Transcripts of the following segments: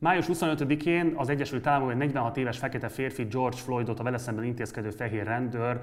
Május 25-én az Egyesült Államok egy 46 éves fekete férfi George Floydot a vele szemben intézkedő fehér rendőr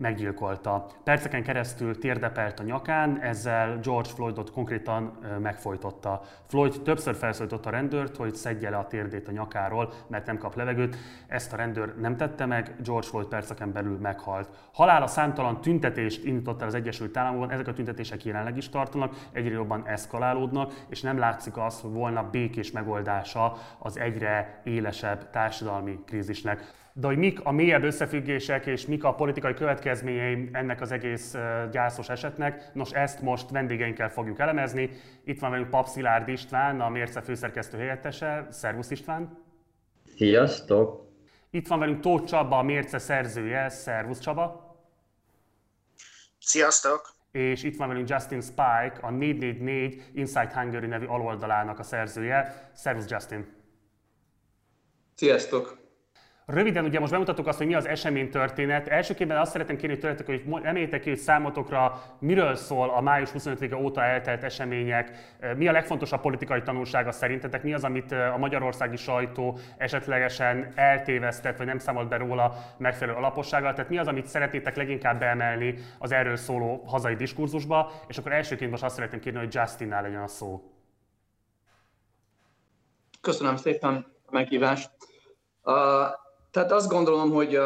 meggyilkolta. Perceken keresztül térdepelt a nyakán, ezzel George Floydot konkrétan megfojtotta. Floyd többször felszólította a rendőrt, hogy szedje le a térdét a nyakáról, mert nem kap levegőt. Ezt a rendőr nem tette meg, George Floyd perceken belül meghalt. Halála számtalan tüntetést indított el az Egyesült Államokban, ezek a tüntetések jelenleg is tartanak, egyre jobban eszkalálódnak, és nem látszik az, hogy volna békés megoldása az egyre élesebb társadalmi krízisnek de hogy mik a mélyebb összefüggések és mik a politikai következményei ennek az egész gyászos esetnek, nos ezt most vendégeinkkel fogjuk elemezni. Itt van velünk Pap Szilárd István, a Mérce főszerkesztő helyettese. Szervusz István! Sziasztok! Itt van velünk Tóth Csaba, a Mérce szerzője. Szervusz Csaba! Sziasztok! És itt van velünk Justin Spike, a 444 Inside Hungary nevű aloldalának a szerzője. Szervusz Justin! Sziasztok! Röviden ugye most bemutattuk azt, hogy mi az esemény történet. Elsőképpen azt szeretném kérni tőletek, hogy emeljétek ki, hogy számotokra miről szól a május 25-e óta eltelt események, mi a legfontosabb politikai tanulsága szerintetek, mi az, amit a magyarországi sajtó esetlegesen eltévesztett, vagy nem számolt be róla megfelelő alapossággal. Tehát mi az, amit szeretnétek leginkább beemelni az erről szóló hazai diskurzusba, és akkor elsőként most azt szeretném kérni, hogy Justinnál legyen a szó. Köszönöm szépen a meghívást. Tehát azt gondolom, hogy,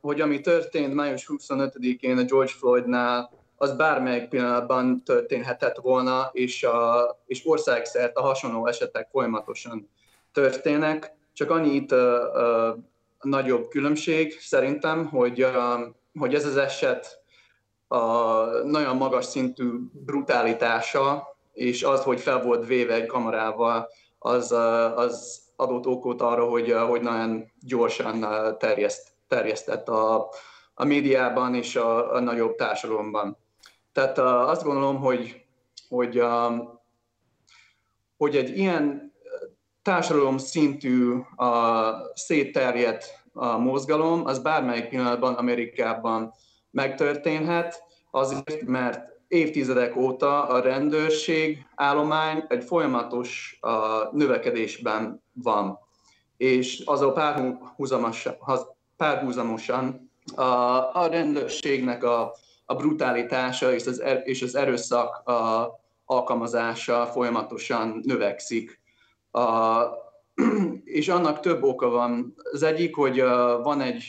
hogy ami történt május 25-én a George Floydnál, az bármelyik pillanatban történhetett volna, és, a, és országszerte hasonló esetek folyamatosan történnek. Csak annyi itt a, a nagyobb különbség szerintem, hogy, a, hogy ez az eset a nagyon magas szintű brutálitása, és az, hogy fel volt véve egy kamerával, az, az adott okot arra, hogy, hogy nagyon gyorsan terjeszt, terjesztett a, a médiában és a, a nagyobb társadalomban. Tehát azt gondolom, hogy, hogy, hogy egy ilyen társadalom szintű a szétterjedt a mozgalom, az bármelyik pillanatban Amerikában megtörténhet, azért, mert évtizedek óta a rendőrség állomány egy folyamatos a növekedésben van. És az a párhuzamosan, párhuzamosan a, rendőrségnek a, a brutalitása és az, er, és az erőszak a, alkalmazása folyamatosan növekszik. A, és annak több oka van. Az egyik, hogy van egy,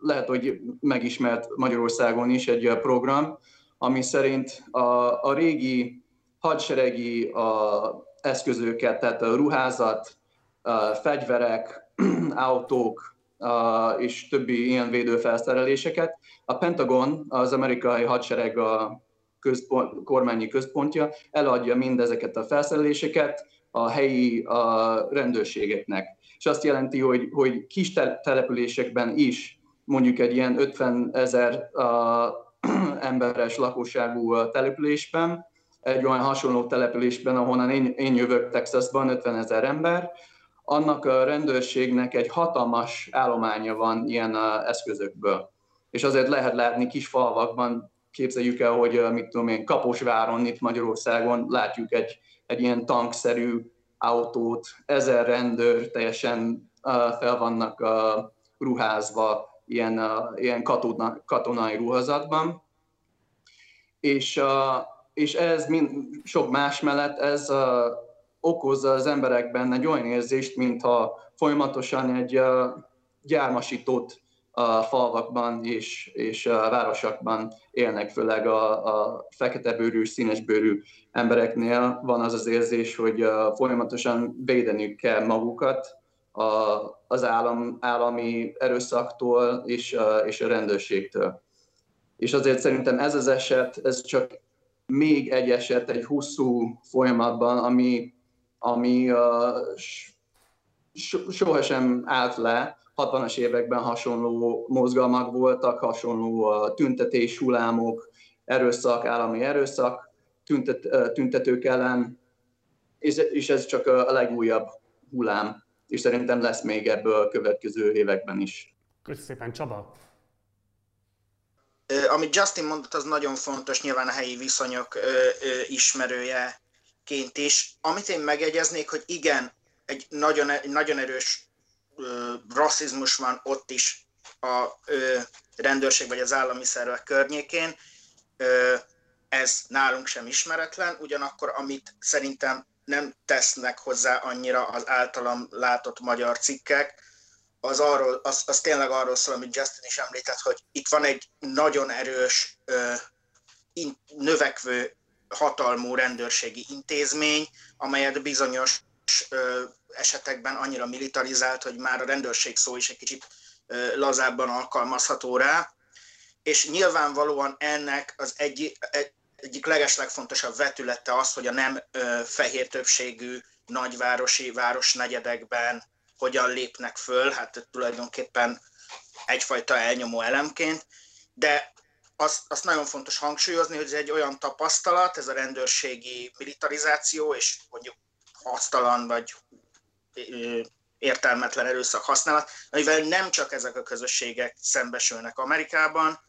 lehet, hogy megismert Magyarországon is egy program, ami szerint a, a régi hadseregi a eszközöket, tehát a ruházat, a fegyverek, autók a, és többi ilyen védőfelszereléseket. A Pentagon, az amerikai hadsereg a központ, kormányi központja eladja mindezeket a felszereléseket a helyi a rendőrségeknek. És azt jelenti, hogy, hogy kis településekben is, mondjuk egy ilyen 50 ezer emberes lakosságú településben, egy olyan hasonló településben, ahonnan én, én jövök Texasban, 50 ezer ember, annak a rendőrségnek egy hatalmas állománya van ilyen eszközökből. És azért lehet látni kis falvakban, képzeljük el, hogy mit tudom én, Kaposváron, itt Magyarországon látjuk egy, egy ilyen tankszerű autót, ezer rendőr teljesen fel vannak ruházva, ilyen, ilyen katona, katonai ruházatban. És, és ez mind, sok más mellett ez okozza az emberekben egy olyan érzést, mintha folyamatosan egy gyármasított falvakban és, és városokban élnek, főleg a, a feketebőrű, színesbőrű embereknél van az az érzés, hogy folyamatosan védeniük kell magukat a, az állam, állami erőszaktól és, és a rendőrségtől. És azért szerintem ez az eset, ez csak még egy eset egy hosszú folyamatban, ami, ami uh, sohasem állt le. 60-as években hasonló mozgalmak voltak, hasonló tüntetés, hullámok, erőszak, állami erőszak, tüntet, tüntetők ellen, és ez csak a legújabb hullám, és szerintem lesz még ebből a következő években is. Köszönöm szépen, Csaba! Amit Justin mondott, az nagyon fontos, nyilván a helyi viszonyok ismerőjeként is. Amit én megegyeznék, hogy igen, egy nagyon, egy nagyon erős rasszizmus van ott is a rendőrség vagy az állami szervek környékén. Ez nálunk sem ismeretlen, ugyanakkor amit szerintem nem tesznek hozzá annyira az általam látott magyar cikkek, az, arról, az, az tényleg arról szól, amit Justin is említett, hogy itt van egy nagyon erős, ö, in, növekvő hatalmú rendőrségi intézmény, amelyet bizonyos ö, esetekben annyira militarizált, hogy már a rendőrség szó is egy kicsit ö, lazábban alkalmazható rá. És nyilvánvalóan ennek az egy, egy, egyik legeslegfontosabb vetülete az, hogy a nem fehér többségű nagyvárosi városnegyedekben hogyan lépnek föl, hát tulajdonképpen egyfajta elnyomó elemként, de azt, azt nagyon fontos hangsúlyozni, hogy ez egy olyan tapasztalat, ez a rendőrségi militarizáció, és mondjuk hasztalan vagy értelmetlen erőszak használat, amivel nem csak ezek a közösségek szembesülnek Amerikában,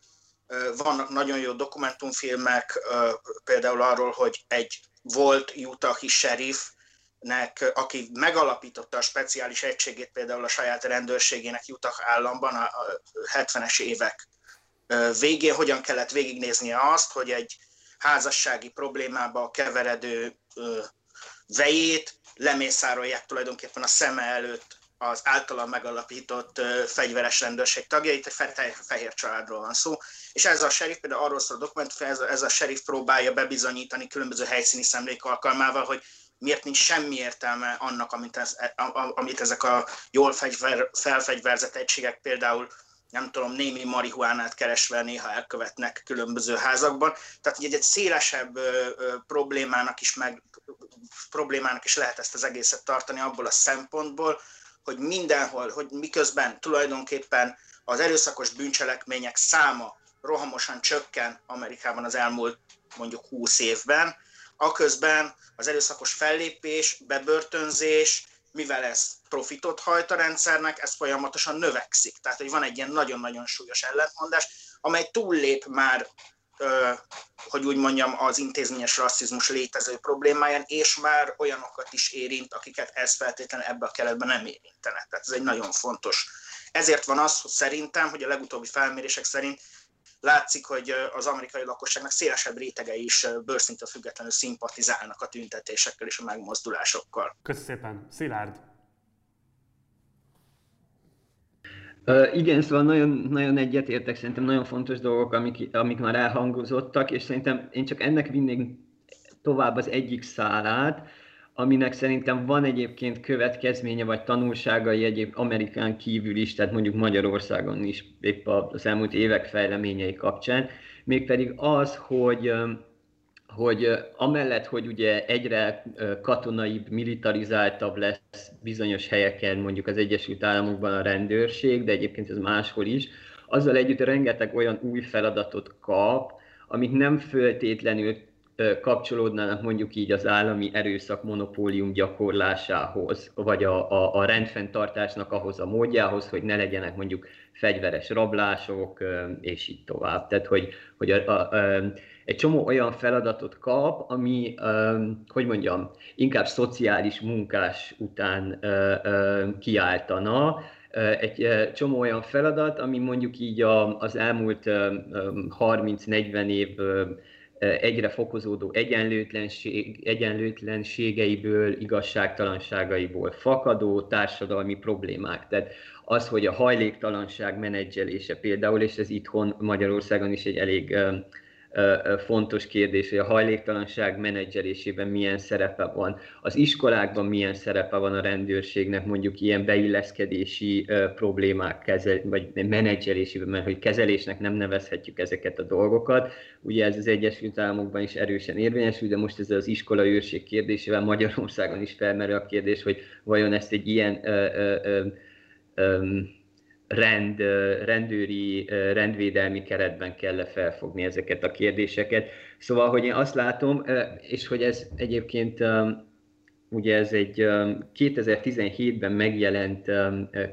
vannak nagyon jó dokumentumfilmek, például arról, hogy egy volt Utahi sheriff nek, aki megalapította a speciális egységét például a saját rendőrségének Utah államban a 70-es évek végén, hogyan kellett végignéznie azt, hogy egy házassági problémába keveredő vejét lemészárolják tulajdonképpen a szeme előtt az általa megalapított fegyveres rendőrség tagjait, egy fehér családról van szó, és ez a sheriff, például arról szól a dokumentum, ez ez a sheriff próbálja bebizonyítani különböző helyszíni szemlék alkalmával, hogy miért nincs semmi értelme annak, amit, ez, amit ezek a jól fegyver, felfegyverzett egységek például nem tudom, némi marihuánát keresve néha elkövetnek különböző házakban. Tehát egy, egy szélesebb ö, ö, problémának is meg, problémának is lehet ezt az egészet tartani abból a szempontból, hogy mindenhol, hogy miközben tulajdonképpen az erőszakos bűncselekmények száma rohamosan csökken Amerikában az elmúlt mondjuk 20 évben, aközben az erőszakos fellépés, bebörtönzés, mivel ez profitot hajt a rendszernek, ez folyamatosan növekszik. Tehát, hogy van egy ilyen nagyon-nagyon súlyos ellentmondás, amely túllép már, hogy úgy mondjam, az intézményes rasszizmus létező problémáján, és már olyanokat is érint, akiket ez feltétlenül ebbe a keretben nem érintenek. Tehát ez egy nagyon fontos. Ezért van az, hogy szerintem, hogy a legutóbbi felmérések szerint látszik, hogy az amerikai lakosságnak szélesebb rétegei is bőrszintől függetlenül szimpatizálnak a tüntetésekkel és a megmozdulásokkal. Köszönöm szépen. Szilárd. Igen, szóval nagyon, nagyon egyetértek, szerintem nagyon fontos dolgok, amik, amik már elhangozottak, és szerintem én csak ennek vinnék tovább az egyik szálát, aminek szerintem van egyébként következménye vagy tanulságai egyéb Amerikán kívül is, tehát mondjuk Magyarországon is épp az elmúlt évek fejleményei kapcsán, mégpedig az, hogy hogy amellett, hogy ugye egyre katonaibb, militarizáltabb lesz bizonyos helyeken, mondjuk az Egyesült Államokban a rendőrség, de egyébként ez máshol is, azzal együtt rengeteg olyan új feladatot kap, amik nem föltétlenül kapcsolódnának mondjuk így az állami erőszak monopólium gyakorlásához, vagy a, a, a rendfenntartásnak ahhoz a módjához, hogy ne legyenek mondjuk fegyveres rablások, és így tovább. Tehát, hogy, hogy a, a, a, egy csomó olyan feladatot kap, ami, hogy mondjam, inkább szociális munkás után kiáltana, egy csomó olyan feladat, ami mondjuk így az elmúlt 30-40 év egyre fokozódó egyenlőtlenség, egyenlőtlenségeiből, igazságtalanságaiból fakadó társadalmi problémák. Tehát az, hogy a hajléktalanság menedzselése például, és ez itthon Magyarországon is egy elég fontos kérdés, hogy a hajléktalanság menedzselésében milyen szerepe van, az iskolákban milyen szerepe van a rendőrségnek, mondjuk ilyen beilleszkedési problémák kezel, vagy menedzselésében, mert hogy kezelésnek nem nevezhetjük ezeket a dolgokat. Ugye ez az Egyesült Államokban is erősen érvényesül, de most ez az iskola őrség kérdésével Magyarországon is felmerül a kérdés, hogy vajon ezt egy ilyen ö, ö, ö, rend, rendőri, rendvédelmi keretben kell -e felfogni ezeket a kérdéseket. Szóval, hogy én azt látom, és hogy ez egyébként ugye ez egy 2017-ben megjelent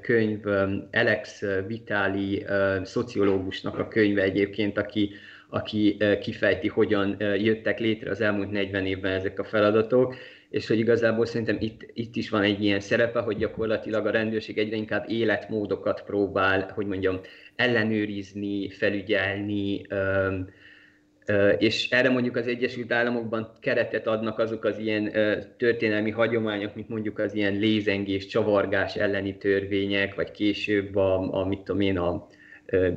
könyv, Alex Vitali szociológusnak a könyve egyébként, aki, aki kifejti, hogyan jöttek létre az elmúlt 40 évben ezek a feladatok, és hogy igazából szerintem itt, itt is van egy ilyen szerepe, hogy gyakorlatilag a rendőrség egyre inkább életmódokat próbál, hogy mondjam, ellenőrizni, felügyelni, és erre mondjuk az Egyesült Államokban keretet adnak azok az ilyen történelmi hagyományok, mint mondjuk az ilyen lézengés, csavargás elleni törvények, vagy később a, a mit tudom én, a,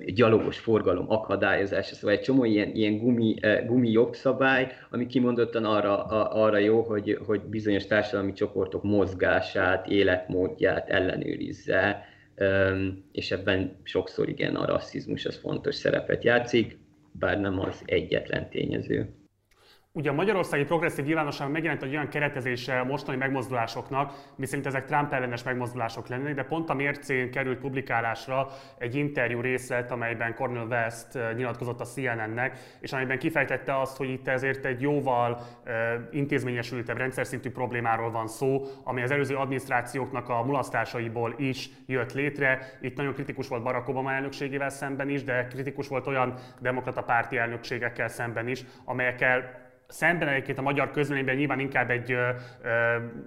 gyalogos forgalom akadályozása, szóval egy csomó ilyen, ilyen gumi, gumi jogszabály, ami kimondottan arra, arra jó, hogy, hogy bizonyos társadalmi csoportok mozgását, életmódját ellenőrizze, és ebben sokszor igen a rasszizmus az fontos szerepet játszik, bár nem az egyetlen tényező. Ugye a magyarországi progresszív nyilvánosság megjelent egy olyan keretezése mostani megmozdulásoknak, miszerint ezek Trump ellenes megmozdulások lennének, de pont a mércén került publikálásra egy interjú részlet, amelyben Cornel West nyilatkozott a CNN-nek, és amelyben kifejtette azt, hogy itt ezért egy jóval intézményesültebb, rendszer szintű problémáról van szó, ami az előző adminisztrációknak a mulasztásaiból is jött létre. Itt nagyon kritikus volt Barack Obama elnökségével szemben is, de kritikus volt olyan demokrata párti elnökségekkel szemben is, amelyekkel szemben egyébként a magyar közvéleményben nyilván inkább egy ö, ö,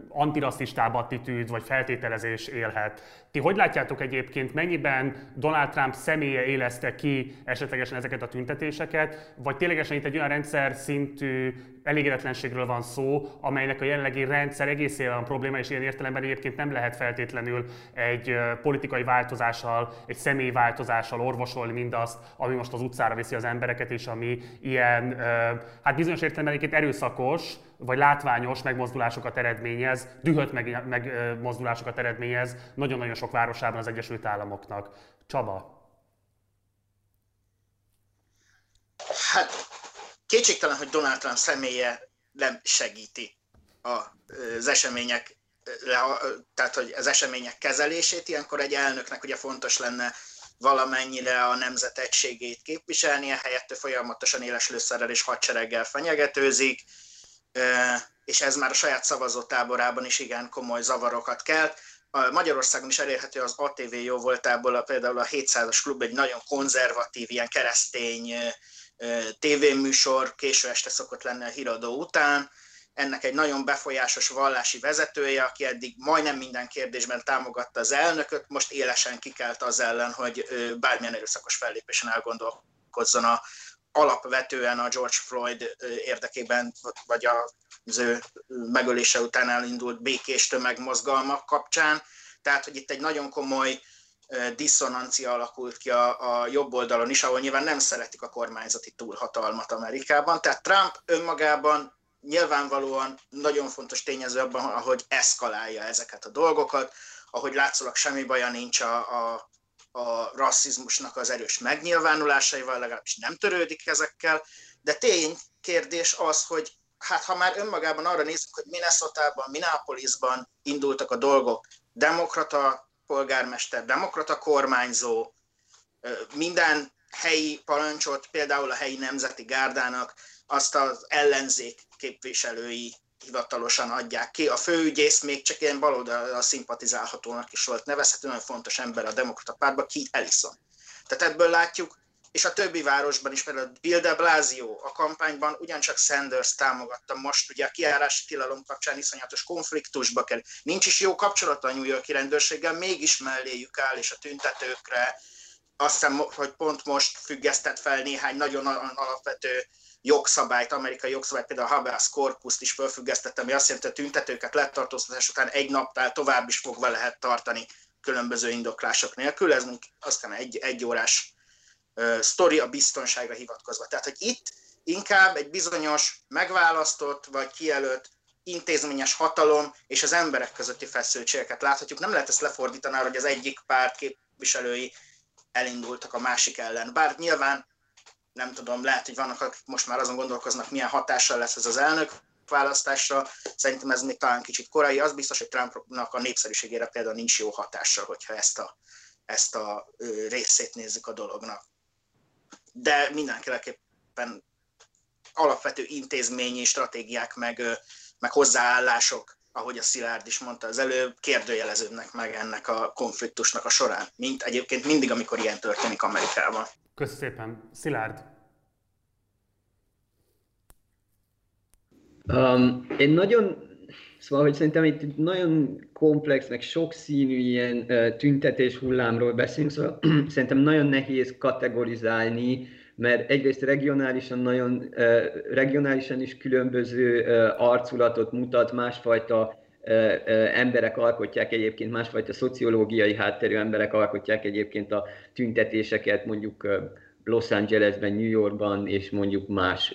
antirasszistább attitűd vagy feltételezés élhet. Ti hogy látjátok egyébként, mennyiben Donald Trump személye élezte ki esetlegesen ezeket a tüntetéseket, vagy ténylegesen itt egy olyan rendszer szintű elégedetlenségről van szó, amelynek a jelenlegi rendszer egészében van probléma, és ilyen értelemben egyébként nem lehet feltétlenül egy politikai változással, egy személyi változással orvosolni mindazt, ami most az utcára viszi az embereket, és ami ilyen, hát bizonyos értelemben egyébként erőszakos, vagy látványos megmozdulásokat eredményez, dühött meg, megmozdulásokat eredményez nagyon-nagyon sok városában az Egyesült Államoknak. Csaba? Hát kétségtelen, hogy Donald Trump személye nem segíti az események tehát hogy az események kezelését, ilyenkor egy elnöknek ugye fontos lenne valamennyire a nemzet egységét képviselnie, helyette folyamatosan éles lőszerrel és hadsereggel fenyegetőzik, és ez már a saját szavazótáborában is igen komoly zavarokat kelt. Magyarországon is elérhető az ATV jó voltából, például a 700-as klub egy nagyon konzervatív, ilyen keresztény tévéműsor, késő este szokott lenni a híradó után. Ennek egy nagyon befolyásos vallási vezetője, aki eddig majdnem minden kérdésben támogatta az elnököt, most élesen kikelt az ellen, hogy bármilyen erőszakos fellépésen elgondolkozzon a, alapvetően a George Floyd érdekében, vagy az ő megölése után elindult békés tömegmozgalmak kapcsán. Tehát, hogy itt egy nagyon komoly diszonancia alakult ki a, a jobb oldalon is, ahol nyilván nem szeretik a kormányzati túlhatalmat Amerikában. Tehát Trump önmagában nyilvánvalóan nagyon fontos tényező abban, ahogy eszkalálja ezeket a dolgokat, ahogy látszólag semmi baja nincs a, a, a rasszizmusnak az erős megnyilvánulásaival, legalábbis nem törődik ezekkel, de tény kérdés az, hogy hát ha már önmagában arra nézzük, hogy Minnesota-ban, Minneapolisban indultak a dolgok, demokrata polgármester, demokrata kormányzó, minden helyi parancsot, például a helyi nemzeti gárdának azt az ellenzék képviselői hivatalosan adják ki. A főügyész még csak ilyen baloldalra szimpatizálhatónak is volt nevezhető, nagyon fontos ember a demokrata pártban, Keith Ellison. Tehát ebből látjuk, és a többi városban is, például Bill de Blasio a kampányban ugyancsak Sanders támogatta, most ugye a kiárási tilalom kapcsán iszonyatos konfliktusba kell. Nincs is jó kapcsolata a New Yorki rendőrséggel, mégis melléjük áll, és a tüntetőkre azt hiszem, hogy pont most függesztett fel néhány nagyon alapvető jogszabályt, amerikai jogszabályt, például a habeas corpus is felfüggesztettem, ami azt jelenti, hogy a tüntetőket letartóztatás után egy napnál tovább is fogva lehet tartani különböző indoklások nélkül. Ez aztán egy, egy órás uh, sztori a biztonságra hivatkozva. Tehát, hogy itt inkább egy bizonyos megválasztott vagy kijelölt intézményes hatalom és az emberek közötti feszültségeket láthatjuk. Nem lehet ezt lefordítani arra, hogy az egyik párt képviselői elindultak a másik ellen. Bár nyilván nem tudom, lehet, hogy vannak, akik most már azon gondolkoznak, milyen hatással lesz ez az elnök választásra. Szerintem ez még talán kicsit korai. Az biztos, hogy Trumpnak a népszerűségére például nincs jó hatással, hogyha ezt a, ezt a részét nézzük a dolognak. De mindenképpen alapvető intézményi stratégiák, meg, meg hozzáállások, ahogy a Szilárd is mondta az előbb, kérdőjeleződnek meg ennek a konfliktusnak a során, mint egyébként mindig, amikor ilyen történik Amerikában. Köszönöm szépen. Szilárd. Um, én nagyon Szóval, hogy szerintem itt nagyon komplex, meg sokszínű ilyen tüntetés hullámról beszélünk, szóval szerintem nagyon nehéz kategorizálni, mert egyrészt regionálisan nagyon, regionálisan is különböző arculatot mutat, másfajta emberek alkotják egyébként, másfajta szociológiai hátterű emberek alkotják egyébként a tüntetéseket, mondjuk Los Angelesben, New Yorkban, és mondjuk más,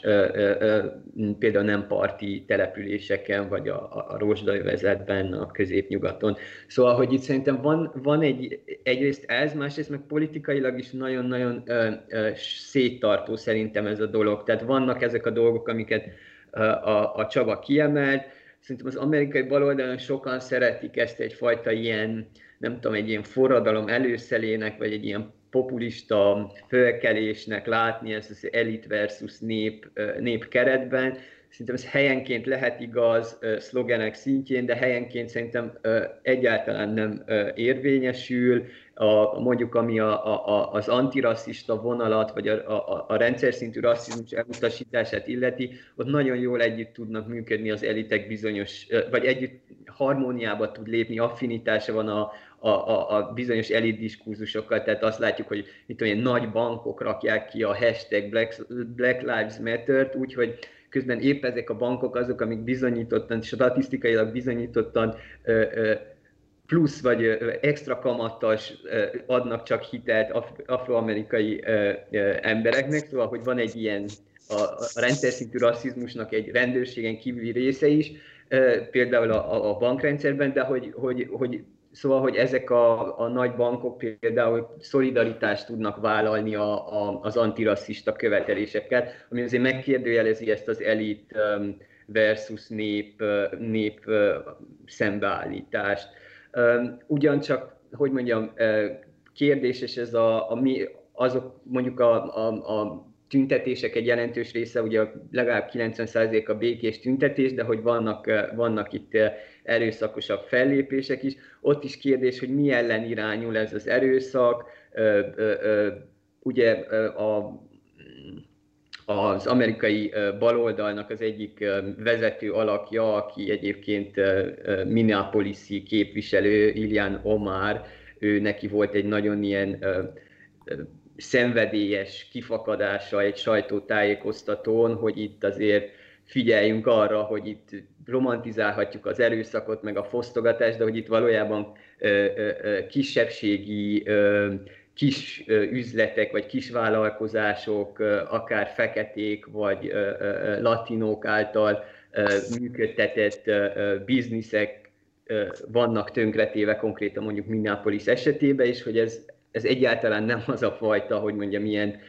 például nem parti településeken, vagy a, a rozsdajvezetben, a középnyugaton. Szóval, hogy itt szerintem van, van egy, egyrészt ez, másrészt meg politikailag is nagyon-nagyon ö, ö, széttartó szerintem ez a dolog. Tehát vannak ezek a dolgok, amiket a, a Csaba kiemelt, szerintem az amerikai baloldalon sokan szeretik ezt egyfajta ilyen, nem tudom, egy ilyen forradalom előszelének, vagy egy ilyen populista fölkelésnek látni ezt az elit versus nép, nép keretben. Szerintem ez helyenként lehet igaz szlogenek szintjén, de helyenként szerintem egyáltalán nem érvényesül. A, mondjuk ami a, a, az antirasszista vonalat, vagy a, a, a rendszer szintű rasszizmus elutasítását illeti, ott nagyon jól együtt tudnak működni az elitek bizonyos, vagy együtt harmóniába tud lépni, affinitása van a, a, a, a bizonyos elit diskurzusokkal, tehát azt látjuk, hogy itt olyan nagy bankok rakják ki a hashtag Black, Black Lives Matter-t, úgyhogy közben épp ezek a bankok azok, amik bizonyítottan, statisztikailag bizonyítottan plusz vagy extra kamattal adnak csak hitelt afroamerikai embereknek, szóval, hogy van egy ilyen a, a rendszer szintű rasszizmusnak egy rendőrségen kívüli része is, például a, a bankrendszerben, de hogy, hogy, hogy Szóval, hogy ezek a, a nagy bankok például szolidaritást tudnak vállalni a, a, az antirasszista követelésekkel, ami azért megkérdőjelezi ezt az elit um, versus nép, uh, nép uh, szembeállítást. Um, ugyancsak, hogy mondjam, uh, kérdéses ez a, a mi, azok mondjuk a, a, a tüntetések egy jelentős része, ugye legalább 90% a békés tüntetés, de hogy vannak, vannak itt erőszakosabb fellépések is. Ott is kérdés, hogy mi ellen irányul ez az erőszak. Ugye a az amerikai baloldalnak az egyik vezető alakja, aki egyébként Minneapolis-i képviselő, Ilian Omar, ő neki volt egy nagyon ilyen szenvedélyes kifakadása egy sajtótájékoztatón, hogy itt azért figyeljünk arra, hogy itt romantizálhatjuk az erőszakot, meg a fosztogatást, de hogy itt valójában ö, ö, kisebbségi ö, kis üzletek, vagy kis vállalkozások, akár feketék, vagy latinók által működtetett bizniszek vannak tönkretéve konkrétan mondjuk Minneapolis esetében, és hogy ez, ez egyáltalán nem az a fajta, hogy mondjam, ilyen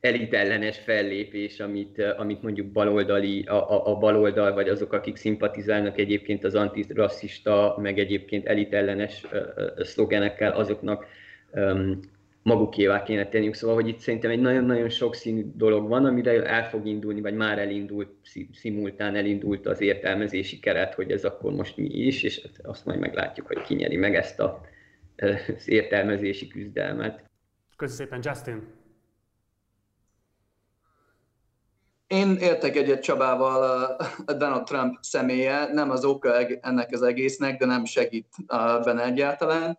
elitellenes fellépés, amit, amit mondjuk baloldali, a, a baloldal, vagy azok, akik szimpatizálnak egyébként az antirasszista, meg egyébként elitellenes szlogenekkel, azoknak um, magukévá kéne tenniük. Szóval, hogy itt szerintem egy nagyon-nagyon sokszínű dolog van, amire el fog indulni, vagy már elindult, szimultán elindult az értelmezési keret, hogy ez akkor most mi is, és azt majd meglátjuk, hogy ki nyeri meg ezt a, az értelmezési küzdelmet. Köszönöm szépen, Justin! Én értek egyet Csabával a Donald Trump személye, nem az oka ennek az egésznek, de nem segít benne egyáltalán.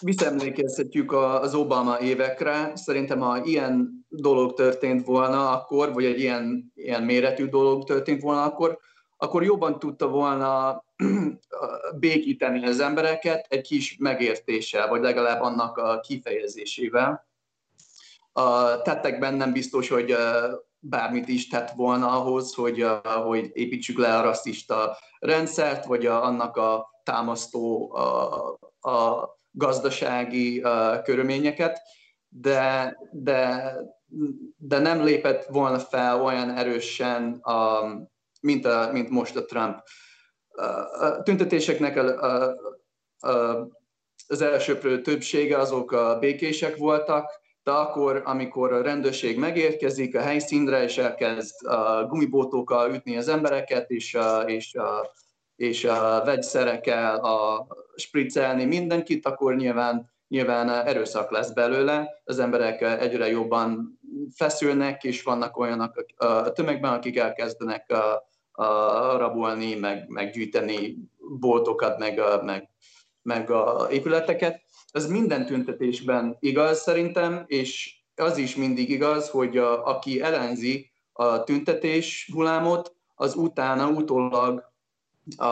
Visszaemlékezhetjük az Obama évekre. Szerintem, ha ilyen dolog történt volna akkor, vagy egy ilyen, ilyen méretű dolog történt volna akkor, akkor jobban tudta volna békíteni az embereket egy kis megértéssel, vagy legalább annak a kifejezésével. A tettekben nem biztos, hogy bármit is tett volna ahhoz, hogy, hogy építsük le a rasszista rendszert, vagy a, annak a támasztó a, a gazdasági a körülményeket, de, de, de nem lépett volna fel olyan erősen, a, mint, a, mint most a Trump. A tüntetéseknek a, a, a, az elsőprő többsége azok a békések voltak, de akkor, amikor a rendőrség megérkezik a helyszínre, és elkezd a gumibótokkal ütni az embereket, és, a, és, a, és a vegyszerekkel a spriccelni mindenkit, akkor nyilván, nyilván erőszak lesz belőle. Az emberek egyre jobban feszülnek, és vannak olyanok a tömegben, akik elkezdenek a, rabolni, meg, meg boltokat, meg, a, meg, meg a épületeket. Ez minden tüntetésben igaz szerintem, és az is mindig igaz, hogy a, aki ellenzi a tüntetés hullámot, az utána, utólag a,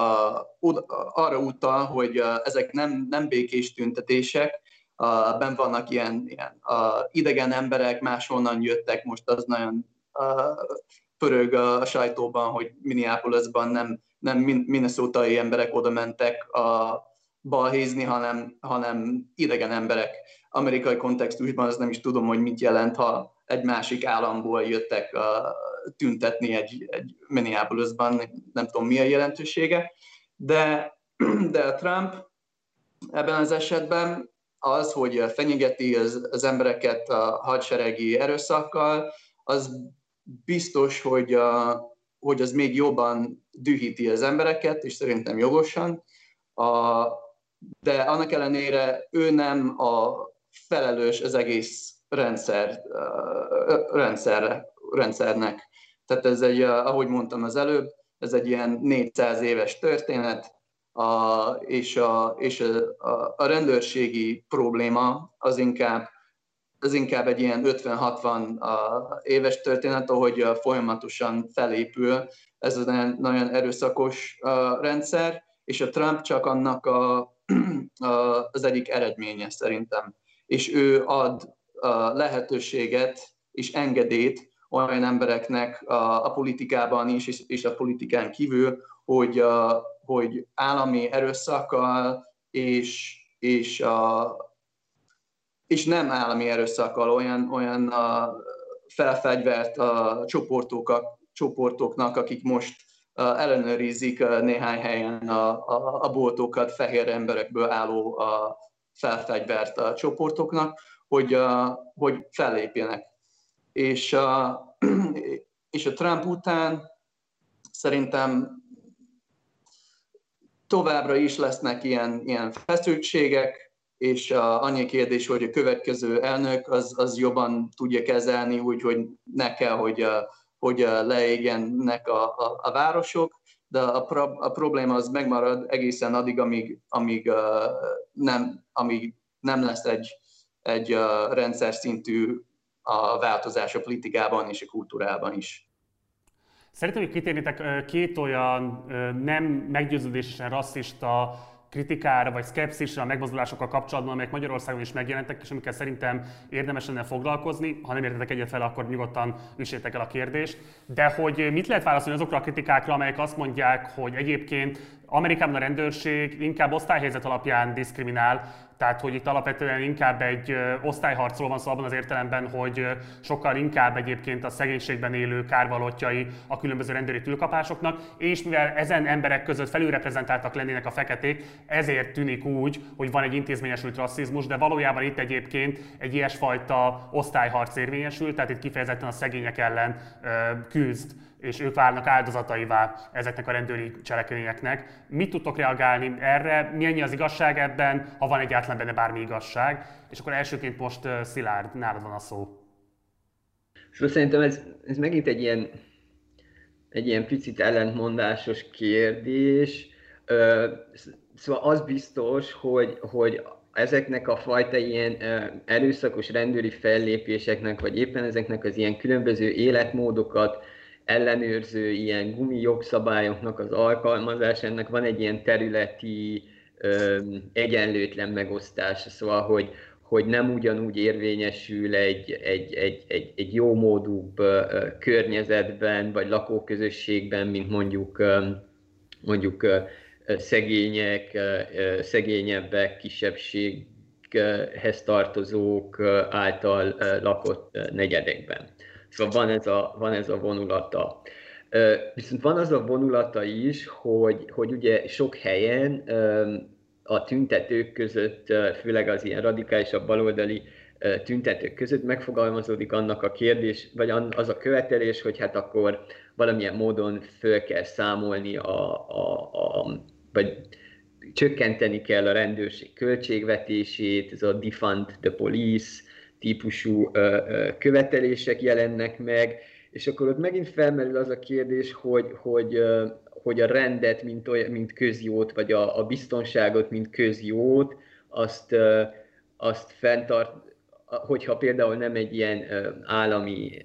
arra utal, hogy ezek nem, nem békés tüntetések, a, ben vannak ilyen, ilyen a idegen emberek, máshonnan jöttek, most az nagyon a, pörög a sajtóban, hogy Minneapolisban nem, nem minnesota emberek oda mentek a balhézni, hanem, hanem idegen emberek. Amerikai kontextusban az nem is tudom, hogy mit jelent, ha egy másik államból jöttek uh, tüntetni egy, egy Minneapolisban, nem tudom mi a jelentősége, de, de a Trump ebben az esetben az, hogy fenyegeti az, az embereket a hadseregi erőszakkal, az biztos, hogy, a, hogy az még jobban dühíti az embereket, és szerintem jogosan. A, de annak ellenére ő nem a felelős az egész rendszer, rendszerre, rendszernek. Tehát ez egy, ahogy mondtam az előbb, ez egy ilyen 400 éves történet, a, és, a, és a, a, a rendőrségi probléma az inkább, az inkább egy ilyen 50-60 éves történet, ahogy folyamatosan felépül ez a nagyon erőszakos rendszer, és a Trump csak annak a, az egyik eredménye szerintem. És ő ad lehetőséget és engedélyt olyan embereknek a, politikában is, és, a politikán kívül, hogy, hogy állami erőszakkal és, és, a, és nem állami erőszakkal olyan, olyan a felfegyvert a csoportokat, csoportoknak, akik most ellenőrizik néhány helyen a, a, a boltokat fehér emberekből álló a felfegyvert a csoportoknak, hogy, a, hogy fellépjenek. És a, és a Trump után szerintem továbbra is lesznek ilyen, ilyen feszültségek, és a, annyi kérdés, hogy a következő elnök az, az jobban tudja kezelni, úgyhogy ne kell, hogy, a, hogy leégjenek a, a, a városok, de a, pro, a probléma az megmarad egészen addig, amíg, amíg, uh, nem, amíg nem lesz egy, egy uh, rendszer szintű a változás a politikában és a kultúrában is. Szeretném, hogy kitérnétek két olyan nem meggyőződésen rasszista kritikára vagy szkepszisre a megmozdulásokkal kapcsolatban, amelyek Magyarországon is megjelentek, és amikkel szerintem érdemes lenne foglalkozni. Ha nem értetek egyet fel, akkor nyugodtan üssétek el a kérdést. De hogy mit lehet válaszolni azokra a kritikákra, amelyek azt mondják, hogy egyébként Amerikában a rendőrség inkább osztályhelyzet alapján diszkriminál, tehát hogy itt alapvetően inkább egy osztályharcról van szó abban az értelemben, hogy sokkal inkább egyébként a szegénységben élő kárvalotjai a különböző rendőri tülkapásoknak, és mivel ezen emberek között felülreprezentáltak lennének a feketék, ezért tűnik úgy, hogy van egy intézményesült rasszizmus, de valójában itt egyébként egy ilyesfajta osztályharc érvényesül, tehát itt kifejezetten a szegények ellen küzd és ők válnak áldozataivá ezeknek a rendőri cselekményeknek. Mit tudtok reagálni erre? Mi az igazság ebben, ha van egyáltalán benne bármi igazság? És akkor elsőként most Szilárd, nálad van a szó. Szóval szerintem ez, ez megint egy ilyen, egy ilyen picit ellentmondásos kérdés. Szóval az biztos, hogy, hogy ezeknek a fajta ilyen erőszakos rendőri fellépéseknek, vagy éppen ezeknek az ilyen különböző életmódokat ellenőrző ilyen gumi jogszabályoknak az alkalmazásának van egy ilyen területi ö, egyenlőtlen megosztása, szóval, hogy, hogy nem ugyanúgy érvényesül egy, egy, egy, egy, egy jó módúbb ö, környezetben, vagy lakóközösségben, mint mondjuk, mondjuk ö, szegények, ö, szegényebbek, kisebbséghez tartozók által lakott negyedekben. Szóval van ez a, van ez a vonulata. Viszont van az a vonulata is, hogy, hogy ugye sok helyen a tüntetők között, főleg az ilyen radikálisabb baloldali tüntetők között megfogalmazódik annak a kérdés, vagy az a követelés, hogy hát akkor valamilyen módon föl kell számolni a, a, a vagy csökkenteni kell a rendőrség költségvetését, ez a defund the police, típusú követelések jelennek meg, és akkor ott megint felmerül az a kérdés, hogy, hogy, hogy a rendet, mint, olyan, mint közjót, vagy a, a biztonságot, mint közjót, azt, azt fenntart, hogyha például nem egy ilyen állami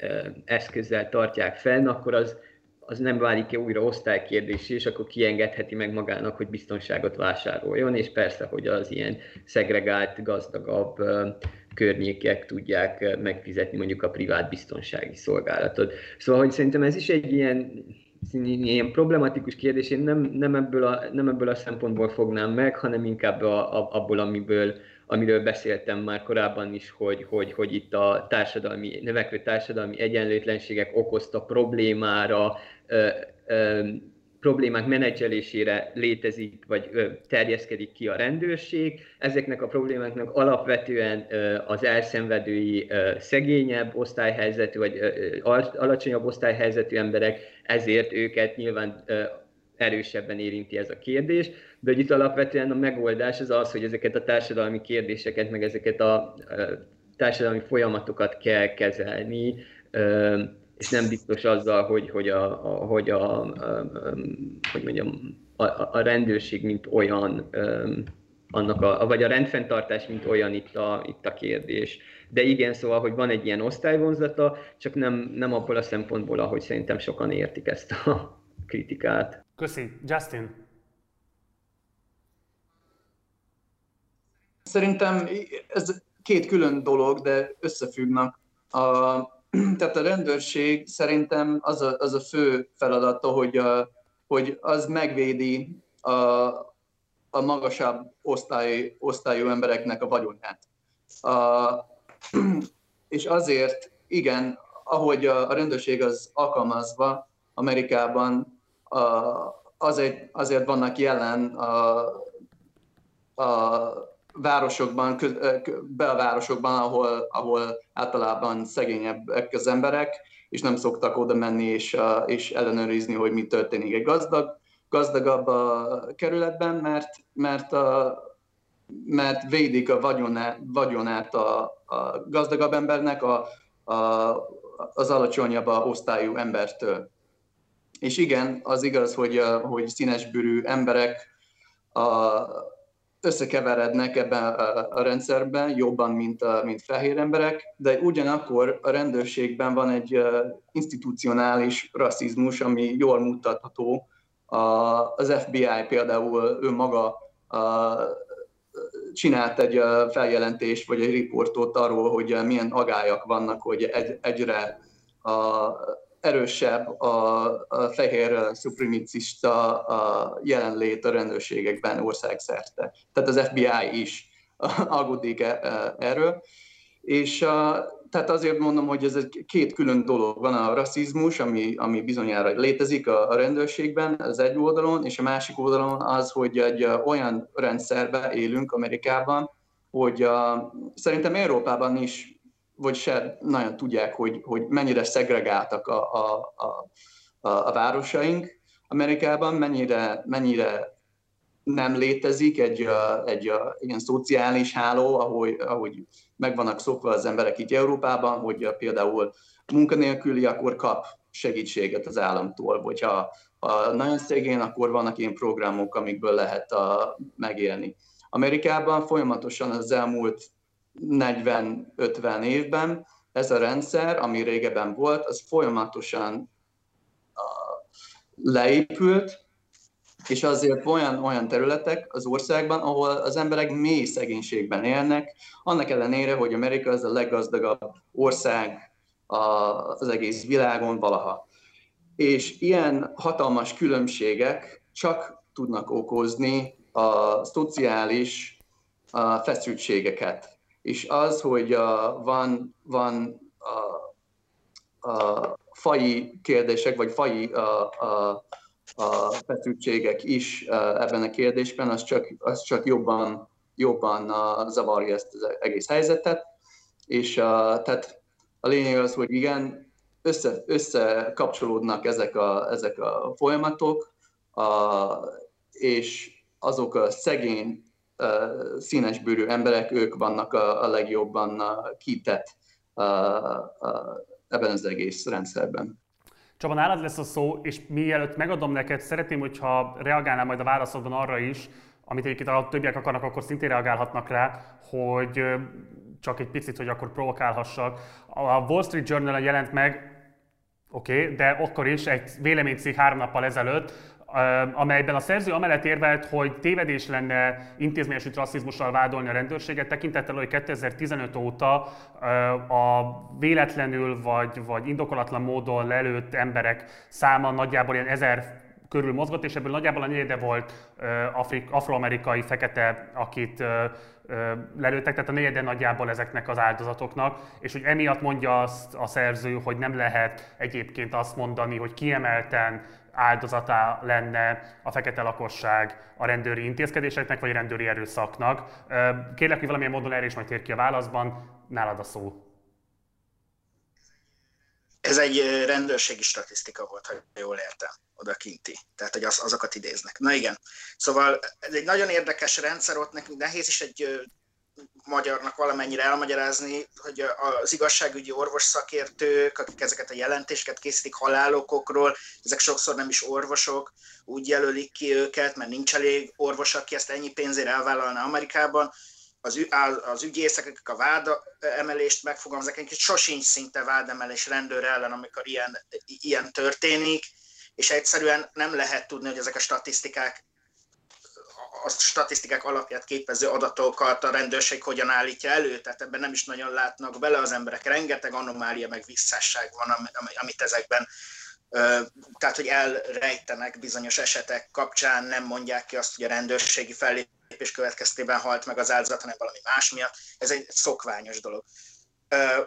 eszközzel tartják fenn, akkor az, az nem válik-e újra osztálykérdésé, és akkor kiengedheti meg magának, hogy biztonságot vásároljon, és persze, hogy az ilyen szegregált, gazdagabb környékek tudják megfizetni mondjuk a privát biztonsági szolgálatot. Szóval, hogy szerintem ez is egy ilyen, ilyen problematikus kérdés, én nem, nem, ebből a, nem ebből a szempontból fognám meg, hanem inkább a, a, abból, amiből, amiről beszéltem már korábban is, hogy, hogy, hogy itt a társadalmi, növekvő társadalmi egyenlőtlenségek okozta problémára ö, ö, problémák menedzselésére létezik, vagy terjeszkedik ki a rendőrség. Ezeknek a problémáknak alapvetően az elszenvedői szegényebb osztályhelyzetű, vagy alacsonyabb osztályhelyzetű emberek, ezért őket nyilván erősebben érinti ez a kérdés, de hogy itt alapvetően a megoldás az az, hogy ezeket a társadalmi kérdéseket, meg ezeket a társadalmi folyamatokat kell kezelni, és nem biztos azzal, hogy, hogy, a, a, hogy, a, a, hogy mondjam, a, a rendőrség, mint olyan, annak a, vagy a rendfenntartás, mint olyan itt a, itt a kérdés. De igen, szóval, hogy van egy ilyen osztályvonzata, csak nem, nem abból a szempontból, ahogy szerintem sokan értik ezt a kritikát. Köszi. Justin? Szerintem ez két külön dolog, de összefüggnek. A, tehát a rendőrség szerintem az a, az a fő feladata, hogy, a, hogy az megvédi a, a magasabb osztály, osztályú embereknek a vagyonát. A, és azért, igen, ahogy a, a rendőrség az alkalmazva Amerikában, a, azért, azért vannak jelen a, a városokban, belvárosokban, ahol, ahol általában szegényebbek az emberek, és nem szoktak oda menni és, és ellenőrizni, hogy mi történik egy gazdag, gazdagabb a kerületben, mert, mert, a, mert védik a vagyonát, vagyonát a, a gazdagabb embernek a, a, az alacsonyabb osztályú embertől. És igen, az igaz, hogy, hogy színesbőrű emberek a, összekeverednek ebben a rendszerben jobban, mint, a, mint fehér emberek, de ugyanakkor a rendőrségben van egy institucionális rasszizmus, ami jól mutatható. Az FBI például ő maga csinált egy feljelentést, vagy egy riportot arról, hogy milyen agályak vannak, hogy egy, egyre erősebb a, a fehér szupremicista a jelenlét a rendőrségekben országszerte. Tehát az FBI is aggódik e, e, erről. És a, tehát azért mondom, hogy ez egy két külön dolog. Van a rasszizmus, ami, ami bizonyára létezik a, a rendőrségben, az egy oldalon, és a másik oldalon az, hogy egy olyan rendszerben élünk Amerikában, hogy a, szerintem Európában is vagy se nagyon tudják, hogy, hogy mennyire szegregáltak a, a, a, a városaink Amerikában, mennyire, mennyire nem létezik egy, egy ilyen szociális háló, ahogy, ahogy meg vannak szokva az emberek itt Európában, hogy például munkanélküli, akkor kap segítséget az államtól, vagy ha nagyon szegény, akkor vannak ilyen programok, amikből lehet a, megélni. Amerikában folyamatosan az elmúlt 40-50 évben. Ez a rendszer, ami régebben volt, az folyamatosan leépült, és azért olyan, olyan területek az országban, ahol az emberek mély szegénységben élnek, annak ellenére, hogy Amerika az a leggazdagabb ország az egész világon valaha. És ilyen hatalmas különbségek csak tudnak okozni a szociális feszültségeket és az, hogy uh, van, van uh, uh, fai kérdések, vagy fai uh, uh, uh, feszültségek is ebben a kérdésben, az csak, az csak jobban, jobban zavarja ezt az egész helyzetet. És uh, tehát a lényeg az, hogy igen, össze, összekapcsolódnak ezek a, ezek a folyamatok, uh, és azok a szegény színesbőrű emberek, ők vannak a, a legjobban kitett ebben az egész rendszerben. Csaba, nálad lesz a szó, és mielőtt megadom neked, szeretném, hogyha reagálnál majd a válaszodban arra is, amit egyébként a többiek akarnak, akkor szintén reagálhatnak rá, hogy csak egy picit, hogy akkor provokálhassak. A Wall Street Journal jelent meg, oké, okay, de akkor is egy véleménycég három nappal ezelőtt, amelyben a szerző amellett érvelt, hogy tévedés lenne intézményesült rasszizmussal vádolni a rendőrséget, tekintettel, hogy 2015 óta a véletlenül vagy, vagy indokolatlan módon lelőtt emberek száma nagyjából ilyen ezer körül mozgott, és ebből nagyjából a negyede volt afrik, afroamerikai fekete, akit lelőttek, tehát a negyede nagyjából ezeknek az áldozatoknak, és hogy emiatt mondja azt a szerző, hogy nem lehet egyébként azt mondani, hogy kiemelten áldozatá lenne a fekete lakosság a rendőri intézkedéseknek, vagy a rendőri erőszaknak. Kérlek, hogy valamilyen módon erre is majd tér ki a válaszban, nálad a szó. Ez egy rendőrségi statisztika volt, ha jól értem, oda kinti. Tehát, hogy az, azokat idéznek. Na igen. Szóval ez egy nagyon érdekes rendszer, ott nekünk nehéz is egy magyarnak valamennyire elmagyarázni, hogy az igazságügyi orvos szakértők, akik ezeket a jelentéseket készítik halálokokról, ezek sokszor nem is orvosok, úgy jelölik ki őket, mert nincs elég orvos, aki ezt ennyi pénzért elvállalna Amerikában. Az, az ügyészek, akik a vád emelést megfogalmazzák, egy sosincs szinte vádemelés rendőr ellen, amikor ilyen, ilyen történik, és egyszerűen nem lehet tudni, hogy ezek a statisztikák a statisztikák alapját képező adatokat a rendőrség hogyan állítja elő, tehát ebben nem is nagyon látnak bele az emberek. Rengeteg anomália meg visszásság van, amit ezekben tehát, hogy elrejtenek bizonyos esetek kapcsán, nem mondják ki azt, hogy a rendőrségi fellépés következtében halt meg az áldozat, hanem valami más miatt. Ez egy szokványos dolog.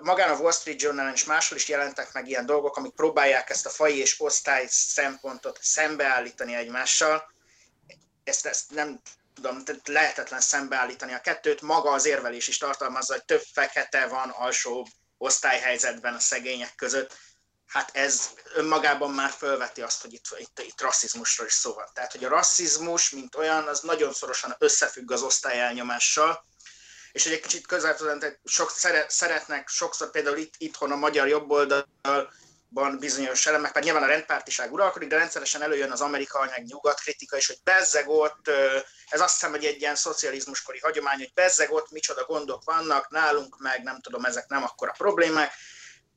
Magán a Wall Street Journal és máshol is jelentek meg ilyen dolgok, amik próbálják ezt a fai és osztály szempontot szembeállítani egymással, ezt, ezt nem tudom, lehetetlen szembeállítani a kettőt. Maga az érvelés is tartalmazza, hogy több fekete van alsó osztályhelyzetben a szegények között. Hát ez önmagában már felveti azt, hogy itt, itt, itt rasszizmusról is szó van. Tehát, hogy a rasszizmus, mint olyan, az nagyon szorosan összefügg az osztályelnyomással, és egy kicsit közel tudom, sok szeretnek, sokszor például itt, itthon a magyar jobboldal ban bizonyos elemek, mert nyilván a rendpártiság uralkodik, de rendszeresen előjön az amerikai meg nyugat kritika is, hogy bezzeg ott, ez azt hiszem, hogy egy ilyen szocializmuskori hagyomány, hogy bezzeg ott micsoda gondok vannak, nálunk meg nem tudom, ezek nem akkora problémák.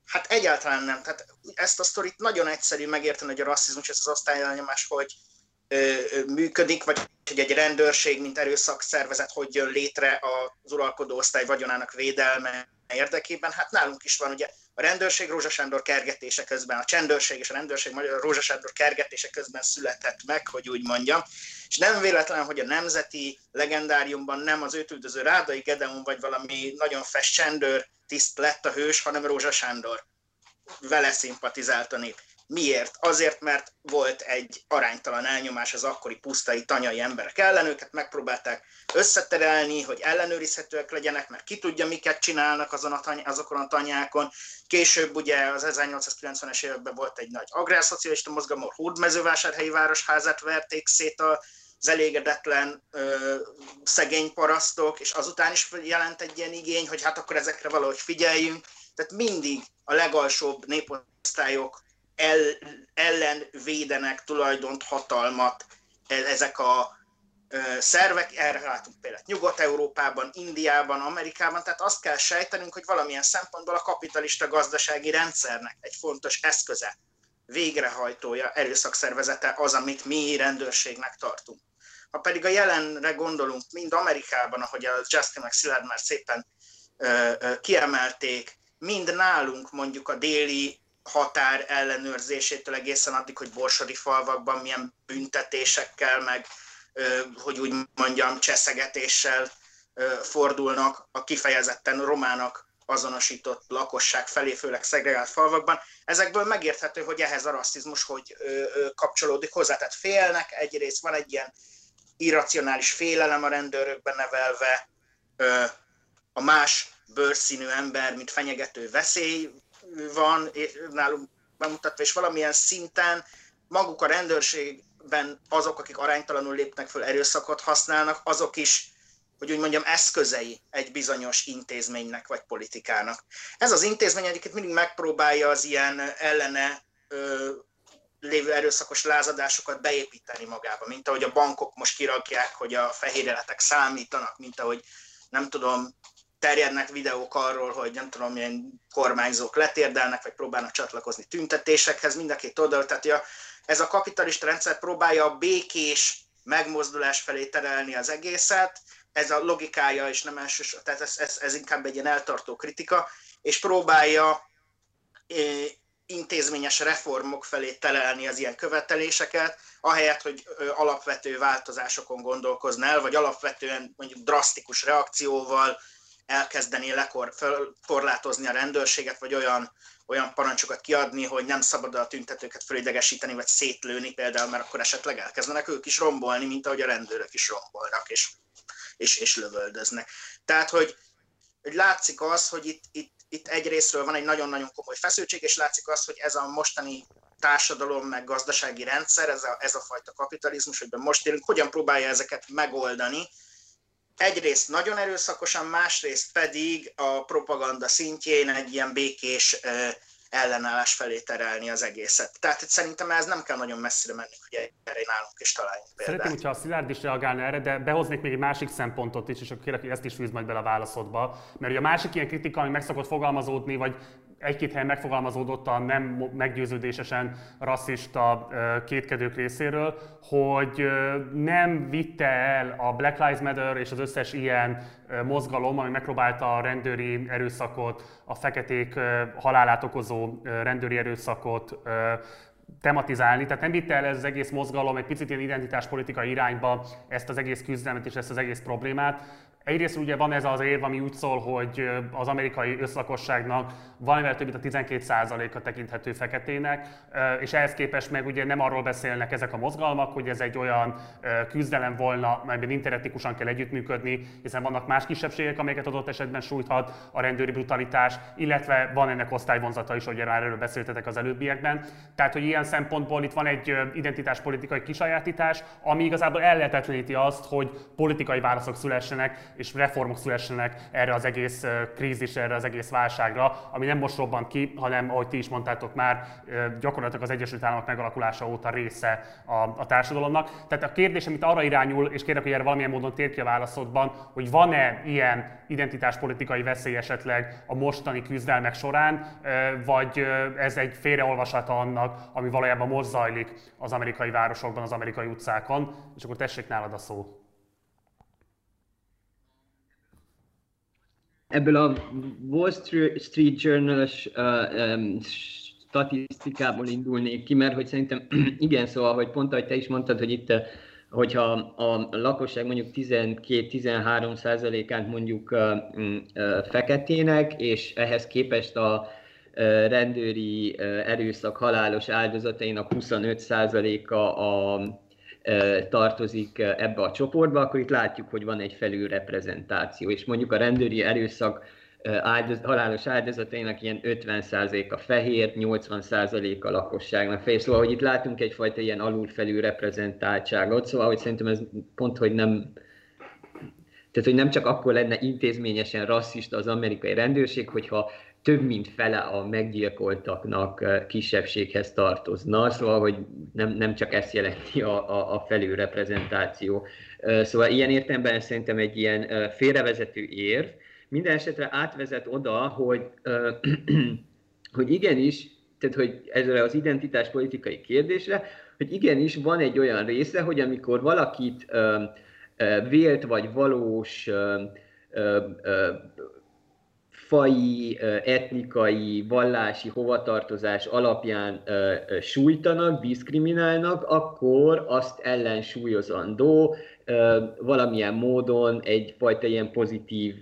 Hát egyáltalán nem. Tehát ezt a sztorit nagyon egyszerű megérteni, hogy a rasszizmus, ez az osztályelnyomás, hogy működik, vagy hogy egy rendőrség, mint erőszakszervezet, hogy jön létre az uralkodó osztály vagyonának védelme érdekében. Hát nálunk is van ugye a rendőrség Rózsa Sándor kergetése közben, a csendőrség és a rendőrség magyar Rózsa Sándor kergetése közben született meg, hogy úgy mondjam. És nem véletlen, hogy a nemzeti legendáriumban nem az őt üldöző Rádai Gedeon vagy valami nagyon fest csendőr tiszt lett a hős, hanem Rózsa Sándor. Vele szimpatizált a nép. Miért? Azért, mert volt egy aránytalan elnyomás az akkori pusztai tanyai emberek ellen, őket megpróbálták összeterelni, hogy ellenőrizhetőek legyenek, mert ki tudja, miket csinálnak azon a tany- azokon a tanyákon. Később ugye az 1890-es években volt egy nagy agrárszocialista mozgalom, ahol Húrmezővásárhelyi városházát verték szét a az elégedetlen ö, szegény parasztok, és azután is jelent egy ilyen igény, hogy hát akkor ezekre valahogy figyeljünk. Tehát mindig a legalsóbb néposztályok el, ellen védenek tulajdont, hatalmat e, ezek a szervek, erre látunk például Nyugat-Európában, Indiában, Amerikában, tehát azt kell sejtenünk, hogy valamilyen szempontból a kapitalista gazdasági rendszernek egy fontos eszköze, végrehajtója, erőszakszervezete az, amit mi rendőrségnek tartunk. Ha pedig a jelenre gondolunk, mind Amerikában, ahogy a Justin meg Szilárd már szépen ö, ö, kiemelték, mind nálunk mondjuk a déli határ ellenőrzésétől egészen addig, hogy borsodi falvakban milyen büntetésekkel, meg hogy úgy mondjam, cseszegetéssel fordulnak a kifejezetten romának azonosított lakosság felé, főleg szegregált falvakban. Ezekből megérthető, hogy ehhez a rasszizmus hogy kapcsolódik hozzá. Tehát félnek, egyrészt van egy ilyen irracionális félelem a rendőrökben nevelve, a más bőrszínű ember, mint fenyegető veszély van nálunk bemutatva, és valamilyen szinten maguk a rendőrségben azok, akik aránytalanul lépnek föl, erőszakot használnak, azok is hogy úgy mondjam, eszközei egy bizonyos intézménynek vagy politikának. Ez az intézmény egyébként mindig megpróbálja az ilyen ellene ö, lévő erőszakos lázadásokat beépíteni magába, mint ahogy a bankok most kirakják, hogy a fehérjeletek számítanak, mint ahogy nem tudom, terjednek videók arról, hogy nem tudom, milyen kormányzók letérdelnek, vagy próbálnak csatlakozni tüntetésekhez, mind a két oldal. Tehát ez a kapitalista rendszer próbálja a békés megmozdulás felé terelni az egészet, ez a logikája, és nem elsősorban, tehát ez, ez, ez inkább egy ilyen eltartó kritika, és próbálja intézményes reformok felé telelni az ilyen követeléseket, ahelyett, hogy alapvető változásokon gondolkozna el, vagy alapvetően mondjuk drasztikus reakcióval elkezdeni lekor, korlátozni a rendőrséget, vagy olyan, olyan parancsokat kiadni, hogy nem szabad a tüntetőket fölidegesíteni, vagy szétlőni például, mert akkor esetleg elkezdenek ők is rombolni, mint ahogy a rendőrök is rombolnak, és, és, és lövöldöznek. Tehát, hogy, hogy látszik az, hogy itt, itt itt egyrésztről van egy nagyon-nagyon komoly feszültség, és látszik az, hogy ez a mostani társadalom, meg gazdasági rendszer, ez a, ez a fajta kapitalizmus, hogy most élünk, hogyan próbálja ezeket megoldani. Egyrészt nagyon erőszakosan, másrészt pedig a propaganda szintjén egy ilyen békés ellenállás felé terelni az egészet. Tehát szerintem ez nem kell nagyon messzire menni, hogy erre nálunk is találjunk példát. Szeretném, hogyha a Szilárd is reagálna erre, de behoznék még egy másik szempontot is, és akkor kérlek, hogy ezt is fűz majd bele a válaszodba. Mert ugye a másik ilyen kritika, ami meg szokott fogalmazódni, vagy egy-két helyen megfogalmazódott a nem meggyőződésesen rasszista kétkedők részéről, hogy nem vitte el a Black Lives Matter és az összes ilyen mozgalom, ami megpróbálta a rendőri erőszakot, a feketék halálát okozó rendőri erőszakot tematizálni, tehát nem vitte el ez az egész mozgalom egy picit ilyen identitáspolitikai irányba ezt az egész küzdelmet és ezt az egész problémát, Egyrészt ugye van ez az érv, ami úgy szól, hogy az amerikai összlakosságnak valamivel több mint a 12%-a tekinthető feketének, és ehhez képest meg ugye nem arról beszélnek ezek a mozgalmak, hogy ez egy olyan küzdelem volna, melyben interetikusan kell együttműködni, hiszen vannak más kisebbségek, amelyeket adott esetben sújthat a rendőri brutalitás, illetve van ennek osztályvonzata is, hogy már erről beszéltetek az előbbiekben. Tehát, hogy ilyen szempontból itt van egy identitáspolitikai kisajátítás, ami igazából ellehetetleníti azt, hogy politikai válaszok szülessenek, és reformok szülessenek erre az egész krízisre, erre az egész válságra, ami nem most robbant ki, hanem, ahogy ti is mondtátok már, gyakorlatilag az Egyesült Államok megalakulása óta része a, a társadalomnak. Tehát a kérdés, amit arra irányul, és kérek, hogy erre valamilyen módon tér ki a válaszodban, hogy van-e ilyen identitáspolitikai veszély esetleg a mostani küzdelmek során, vagy ez egy félreolvasata annak, ami valójában most zajlik az amerikai városokban, az amerikai utcákon, és akkor tessék nálad a szó. Ebből a Wall Street Journal-es uh, um, statisztikából indulnék ki, mert hogy szerintem igen, szóval, hogy pont, ahogy te is mondtad, hogy itt hogyha a lakosság mondjuk 12-13 százalékát mondjuk uh, uh, feketének, és ehhez képest a rendőri erőszak halálos áldozatainak 25 százaléka a tartozik ebbe a csoportba, akkor itt látjuk, hogy van egy felülreprezentáció, és mondjuk a rendőri erőszak áldoz, halálos áldozatainak ilyen 50% a fehér, 80% a lakosságnak fehér. Szóval, hogy itt látunk egyfajta ilyen alulfelül reprezentáltságot, szóval, hogy szerintem ez pont, hogy nem, tehát, hogy nem csak akkor lenne intézményesen rasszista az amerikai rendőrség, hogyha több mint fele a meggyilkoltaknak kisebbséghez tartozna, szóval, hogy nem, nem csak ezt jelenti a, a, a felülreprezentáció. Szóval ilyen értelemben szerintem egy ilyen félrevezető érv, minden esetre átvezet oda, hogy, hogy igenis, tehát hogy ezre az identitáspolitikai kérdésre, hogy igenis van egy olyan része, hogy amikor valakit vélt vagy valós fai, etnikai, vallási hovatartozás alapján sújtanak, diszkriminálnak, akkor azt ellensúlyozandó valamilyen módon egyfajta ilyen pozitív,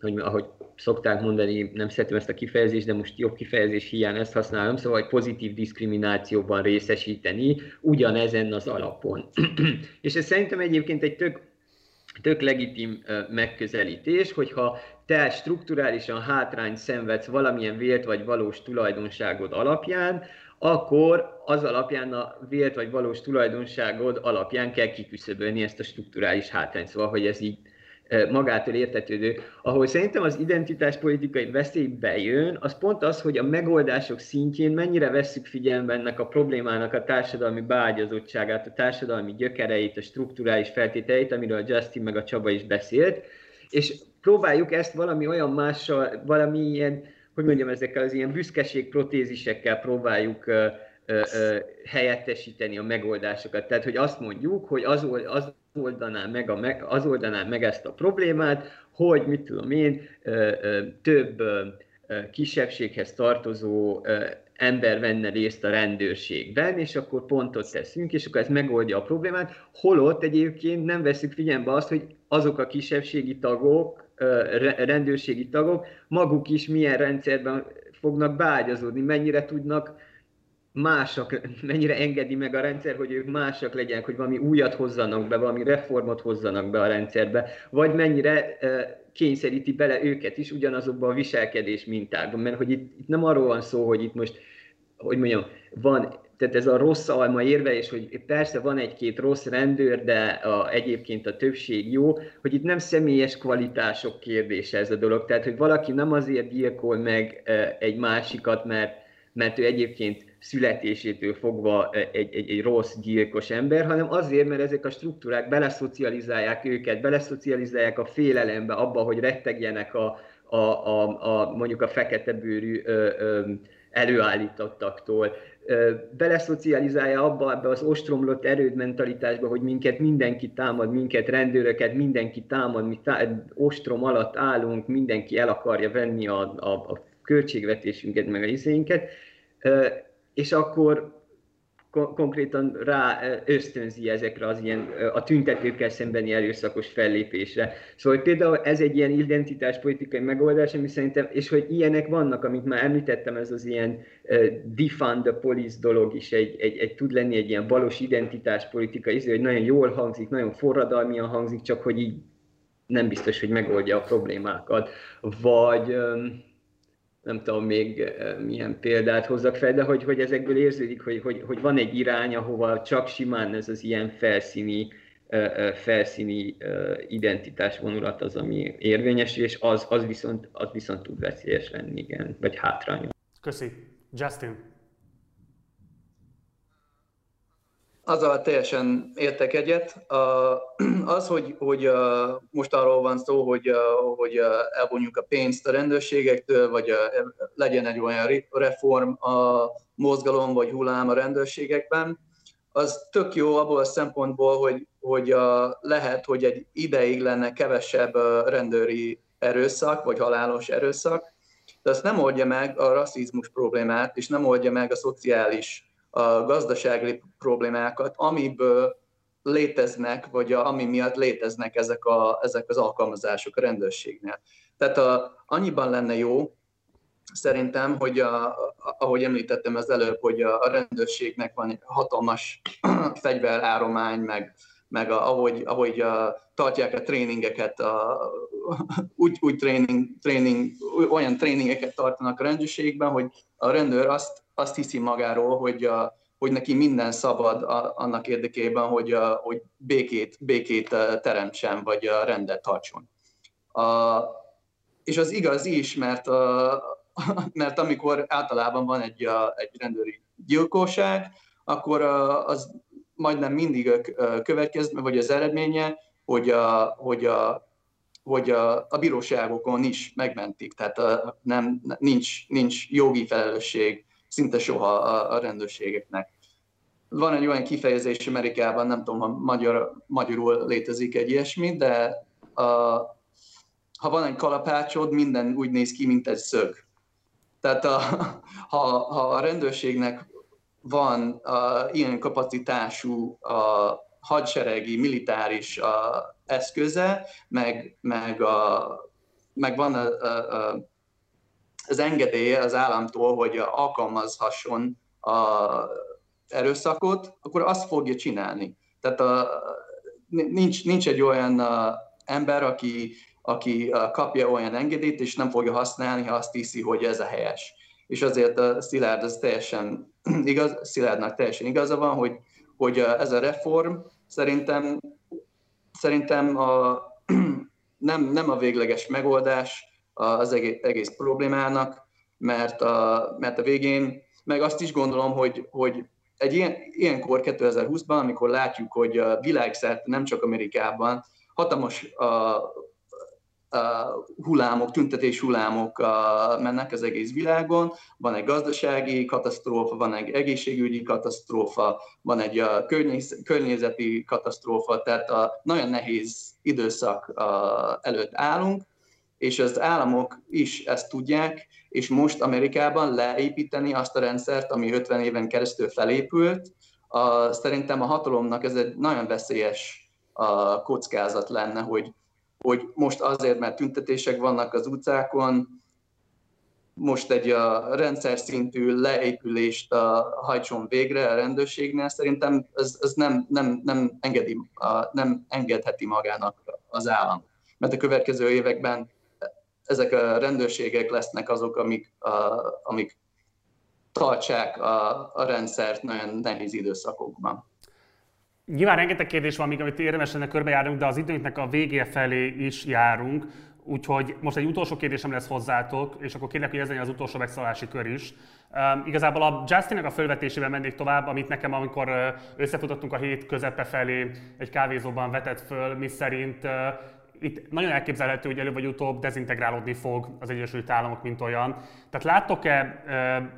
hogy ahogy szokták mondani, nem szeretem ezt a kifejezést, de most jobb kifejezés hiány ezt használom, szóval egy pozitív diszkriminációban részesíteni ugyanezen az alapon. És ez szerintem egyébként egy tök tök legitim megközelítés, hogyha te strukturálisan hátrány szenvedsz valamilyen vélt vagy valós tulajdonságod alapján, akkor az alapján a vélt vagy valós tulajdonságod alapján kell kiküszöbölni ezt a strukturális hátrányt. Szóval, hogy ez így magától értetődő. Ahol szerintem az identitáspolitikai veszély bejön, az pont az, hogy a megoldások szintjén mennyire vesszük figyelembe ennek a problémának a társadalmi beágyazottságát, a társadalmi gyökereit, a strukturális feltételeit, amiről a Justin meg a Csaba is beszélt, és próbáljuk ezt valami olyan mással, valami ilyen, hogy mondjam, ezekkel az ilyen büszkeségprotézisekkel próbáljuk helyettesíteni a megoldásokat. Tehát, hogy azt mondjuk, hogy az, az oldaná meg, a, az oldaná meg ezt a problémát, hogy mit tudom én, több kisebbséghez tartozó ember venne részt a rendőrségben, és akkor pontot teszünk, és akkor ez megoldja a problémát, holott egyébként nem veszük figyelembe azt, hogy azok a kisebbségi tagok, rendőrségi tagok maguk is milyen rendszerben fognak beágyazódni, mennyire tudnak másak, mennyire engedi meg a rendszer, hogy ők másak legyenek, hogy valami újat hozzanak be, valami reformot hozzanak be a rendszerbe, vagy mennyire kényszeríti bele őket is ugyanazokban a viselkedés mintákban, mert hogy itt, itt nem arról van szó, hogy itt most, hogy mondjam, van, tehát ez a rossz alma érve, és hogy persze van egy-két rossz rendőr, de a, egyébként a többség jó, hogy itt nem személyes kvalitások kérdése ez a dolog, tehát hogy valaki nem azért gyilkol meg egy másikat, mert, mert ő egyébként születésétől fogva egy, egy, egy rossz, gyilkos ember, hanem azért, mert ezek a struktúrák beleszocializálják őket, beleszocializálják a félelembe, abba, hogy rettegjenek a, a, a, a mondjuk a fekete bőrű ö, ö, előállítottaktól. Beleszocializálja abba, abba az ostromlott erődmentalitásba, hogy minket mindenki támad, minket rendőröket, mindenki támad, mi tá- ostrom alatt állunk, mindenki el akarja venni a, a, a költségvetésünket, meg a izénket és akkor konkrétan rá ösztönzi ezekre az ilyen a tüntetőkkel szembeni erőszakos fellépésre. Szóval például ez egy ilyen identitáspolitikai megoldás, ami szerintem, és hogy ilyenek vannak, amit már említettem, ez az ilyen defund the police dolog is egy, egy, egy, tud lenni egy ilyen valós identitáspolitika, is, hogy nagyon jól hangzik, nagyon forradalmian hangzik, csak hogy így nem biztos, hogy megoldja a problémákat. Vagy nem tudom még eh, milyen példát hozzak fel, de hogy, hogy ezekből érződik, hogy, hogy, hogy van egy irány, ahova csak simán ez az ilyen felszíni, eh, eh, felszíni identitás vonulat az, ami érvényes, és az, az, viszont, az viszont tud veszélyes lenni, igen, vagy hátrányos. Köszi. Justin. Azzal teljesen értek egyet. Az, hogy, hogy most arról van szó, hogy, hogy elvonjuk a pénzt a rendőrségektől, vagy legyen egy olyan reform a mozgalom vagy hullám a rendőrségekben, az tök jó abból a szempontból, hogy, hogy lehet, hogy egy ideig lenne kevesebb rendőri erőszak, vagy halálos erőszak, de azt nem oldja meg a rasszizmus problémát, és nem oldja meg a szociális a gazdasági problémákat, amiből léteznek, vagy a, ami miatt léteznek ezek, a, ezek az alkalmazások a rendőrségnél. Tehát a, annyiban lenne jó, szerintem, hogy a, ahogy említettem az előbb, hogy a, a rendőrségnek van egy hatalmas fegyveráromány, meg, meg a, ahogy, ahogy a, tartják a tréningeket, a, úgy, úgy tréning, tréning, olyan tréningeket tartanak a rendőrségben, hogy a rendőr azt azt hiszi magáról, hogy, a, hogy neki minden szabad a, annak érdekében, hogy, a, hogy békét, békét teremtsen, vagy a rendet tartson. A, és az igaz is, mert, a, mert amikor általában van egy, a, egy rendőri gyilkosság, akkor az majdnem mindig következme, vagy az eredménye, hogy a, hogy a hogy a, a bíróságokon is megmentik, tehát a, nem, nincs, nincs jogi felelősség szinte soha a, a rendőrségeknek. Van egy olyan kifejezés Amerikában, nem tudom, ha magyar, magyarul létezik egy ilyesmi, de a, ha van egy kalapácsod, minden úgy néz ki, mint egy szög. Tehát a, ha, ha a rendőrségnek van a, ilyen kapacitású a hadseregi, militáris a, eszköze, meg, meg, a, meg van a, a, a az engedélye az államtól, hogy alkalmazhasson a erőszakot, akkor azt fogja csinálni. Tehát a, nincs, nincs egy olyan ember, aki, aki kapja olyan engedélyt, és nem fogja használni, ha azt hiszi, hogy ez a helyes. És azért a Szilárd az teljesen igaz, Szilárdnak teljesen igaza van, hogy, hogy ez a reform szerintem, szerintem a, nem, nem a végleges megoldás az egész, problémának, mert a, mert a végén, meg azt is gondolom, hogy, hogy egy ilyen, ilyenkor 2020-ban, amikor látjuk, hogy a világszerte, nem csak Amerikában, hatalmas a hullámok, tüntetés hullámok mennek az egész világon. Van egy gazdasági katasztrófa, van egy egészségügyi katasztrófa, van egy környezeti katasztrófa, tehát a nagyon nehéz időszak előtt állunk, és az államok is ezt tudják, és most Amerikában leépíteni azt a rendszert, ami 50 éven keresztül felépült, a, szerintem a hatalomnak ez egy nagyon veszélyes kockázat lenne, hogy, hogy most azért, mert tüntetések vannak az utcákon, most egy a rendszer szintű leépülést a, hajtson végre a rendőrségnél, szerintem ez, ez nem, nem, nem, engedi, a, nem engedheti magának az állam. Mert a következő években ezek a rendőrségek lesznek azok, amik, a, amik tartsák a, a rendszert nagyon nehéz időszakokban. Nyilván rengeteg kérdés van még, amit érdemes lenne körbejárnunk, de az időnknek a végé felé is járunk. Úgyhogy most egy utolsó kérdésem lesz hozzátok, és akkor kérlek, hogy ez legyen az utolsó megszólalási kör is. Um, igazából a Justinnek a fölvetésével mennék tovább, amit nekem, amikor összefutottunk a hét közepe felé egy kávézóban vetett föl, mi szerint uh, itt nagyon elképzelhető, hogy előbb vagy utóbb dezintegrálódni fog az Egyesült Államok, mint olyan. Tehát láttok-e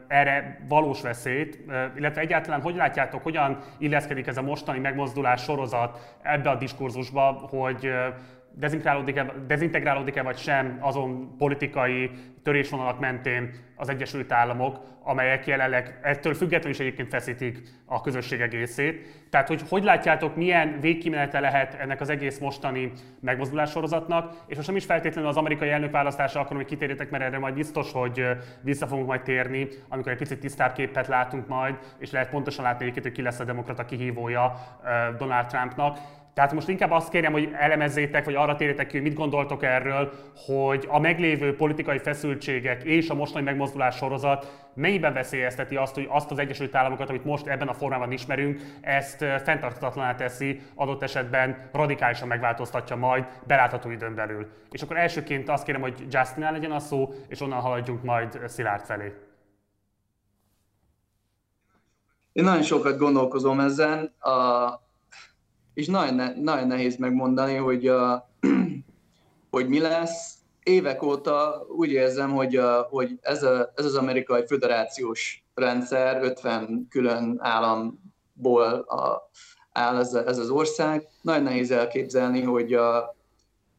erre valós veszélyt, illetve egyáltalán hogy látjátok, hogyan illeszkedik ez a mostani megmozdulás sorozat ebbe a diskurzusba, hogy dezintegrálódik-e, dezintegrálódik-e vagy sem azon politikai törésvonalak mentén az Egyesült Államok, amelyek jelenleg ettől függetlenül is egyébként feszítik a közösség egészét. Tehát, hogy hogy látjátok, milyen végkimenete lehet ennek az egész mostani megmozdulás sorozatnak, és most nem is feltétlenül az amerikai elnökválasztásra akarom, hogy kitérjetek, mert erre majd biztos, hogy vissza fogunk majd térni, amikor egy picit tisztább képet látunk majd, és lehet pontosan látni hogy ki lesz a demokrata kihívója Donald Trumpnak. Tehát most inkább azt kérem, hogy elemezzétek, vagy arra térjetek ki, hogy mit gondoltok erről, hogy a meglévő politikai feszültségek és a mostani megmozdulás sorozat mennyiben veszélyezteti azt, hogy azt az Egyesült Államokat, amit most ebben a formában ismerünk, ezt fenntarthatatlaná teszi, adott esetben radikálisan megváltoztatja majd belátható időn belül. És akkor elsőként azt kérem, hogy Justin legyen a szó, és onnan haladjunk majd Szilárd felé. Én nagyon sokat gondolkozom ezen. A és nagyon, ne, nagyon nehéz megmondani, hogy, uh, hogy mi lesz. Évek óta úgy érzem, hogy, uh, hogy ez, a, ez az amerikai föderációs rendszer, 50 külön államból a, áll ez, ez az ország. Nagyon nehéz elképzelni, hogy a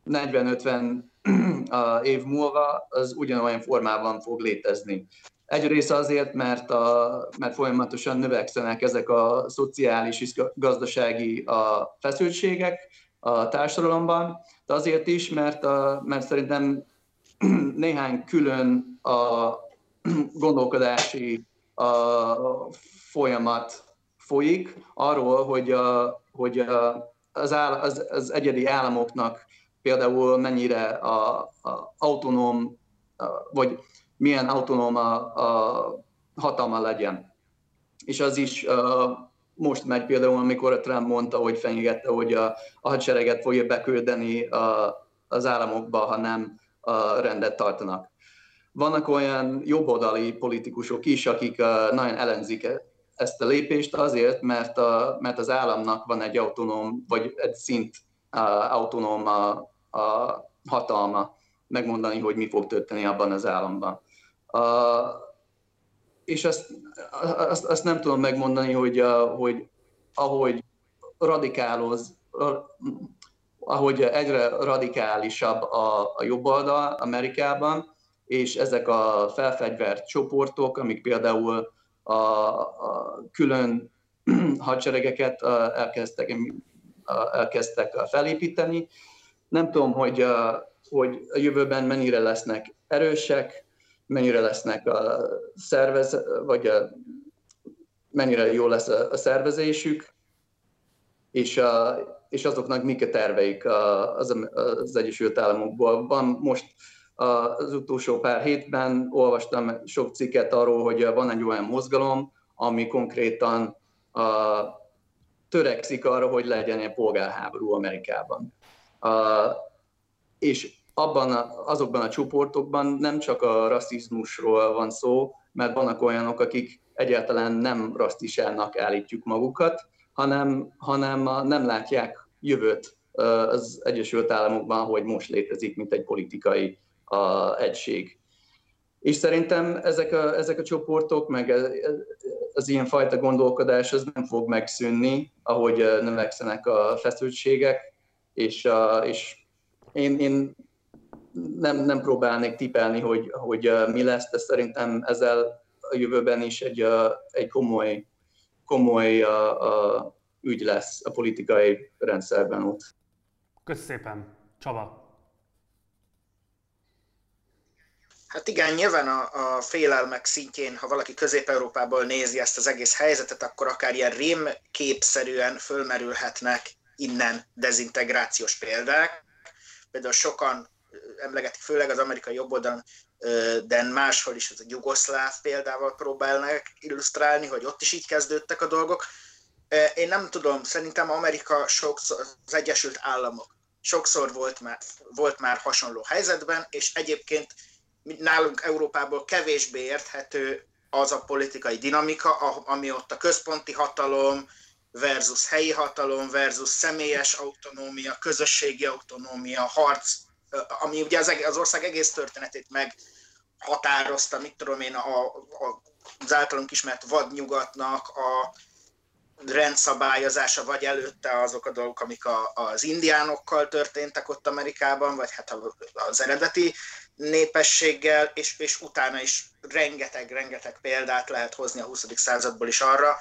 40-50 év múlva az ugyanolyan formában fog létezni. Egyrészt azért, mert, a, mert folyamatosan növekszenek ezek a szociális és gazdasági a feszültségek a társadalomban, de azért is, mert, a, mert szerintem néhány külön a gondolkodási a folyamat folyik arról, hogy, a, hogy a, az, áll, az, az egyedi államoknak például mennyire a, a autonóm, a, vagy milyen autonóm a, a hatalma legyen. És az is most megy például, amikor a Trump mondta, hogy fenyegette, hogy a, a hadsereget fogja beküldeni a, az államokba, ha nem a rendet tartanak. Vannak olyan jobboldali politikusok is, akik uh, nagyon ellenzik e, ezt a lépést azért, mert, a, mert az államnak van egy autonóm, vagy egy szint uh, autonóm a, a hatalma megmondani, hogy mi fog történni abban az államban. Uh, és azt, azt, azt nem tudom megmondani, hogy, uh, hogy ahogy radikáloz, ahogy egyre radikálisabb a, a jobb Amerikában, és ezek a felfegyvert csoportok, amik például a, a külön hadseregeket elkezdtek, elkezdtek felépíteni. Nem tudom, hogy, hogy a jövőben mennyire lesznek erősek, mennyire lesznek a szervez, vagy a, mennyire jó lesz a, a szervezésük, és, a, és azoknak mik a terveik az, az Egyesült Államokból. Van most az utolsó pár hétben olvastam sok cikket arról, hogy van egy olyan mozgalom, ami konkrétan a, törekszik arra, hogy legyen egy polgárháború Amerikában. A, és abban a, azokban a csoportokban nem csak a rasszizmusról van szó, mert vannak olyanok, akik egyáltalán nem rassztisának állítjuk magukat, hanem, hanem nem látják jövőt az Egyesült Államokban, hogy most létezik, mint egy politikai egység. És szerintem ezek a, ezek a csoportok, meg az ilyen fajta gondolkodás az nem fog megszűnni, ahogy növekszenek a feszültségek, és, és én, én nem, nem próbálnék tipelni, hogy, hogy mi lesz, de szerintem ezzel a jövőben is egy, egy komoly, komoly ügy lesz a politikai rendszerben ott. Köszönöm szépen. Csaba. Hát igen, nyilván a, a félelmek szintjén, ha valaki Közép-Európából nézi ezt az egész helyzetet, akkor akár ilyen rémképszerűen fölmerülhetnek innen dezintegrációs példák. Például sokan emlegetik, főleg az amerikai jobboldalon, de máshol is az a jugoszláv példával próbálnak illusztrálni, hogy ott is így kezdődtek a dolgok. Én nem tudom, szerintem Amerika sokszor, az Egyesült Államok sokszor volt már, volt már hasonló helyzetben, és egyébként nálunk Európából kevésbé érthető az a politikai dinamika, ami ott a központi hatalom versus helyi hatalom versus személyes autonómia, közösségi autonómia, harc, ami ugye az, az ország egész történetét meghatározta, mit tudom én, a, a, az általunk ismert vadnyugatnak a rendszabályozása, vagy előtte azok a dolgok, amik a, az indiánokkal történtek ott Amerikában, vagy hát az eredeti népességgel, és, és utána is rengeteg-rengeteg példát lehet hozni a 20. századból is arra,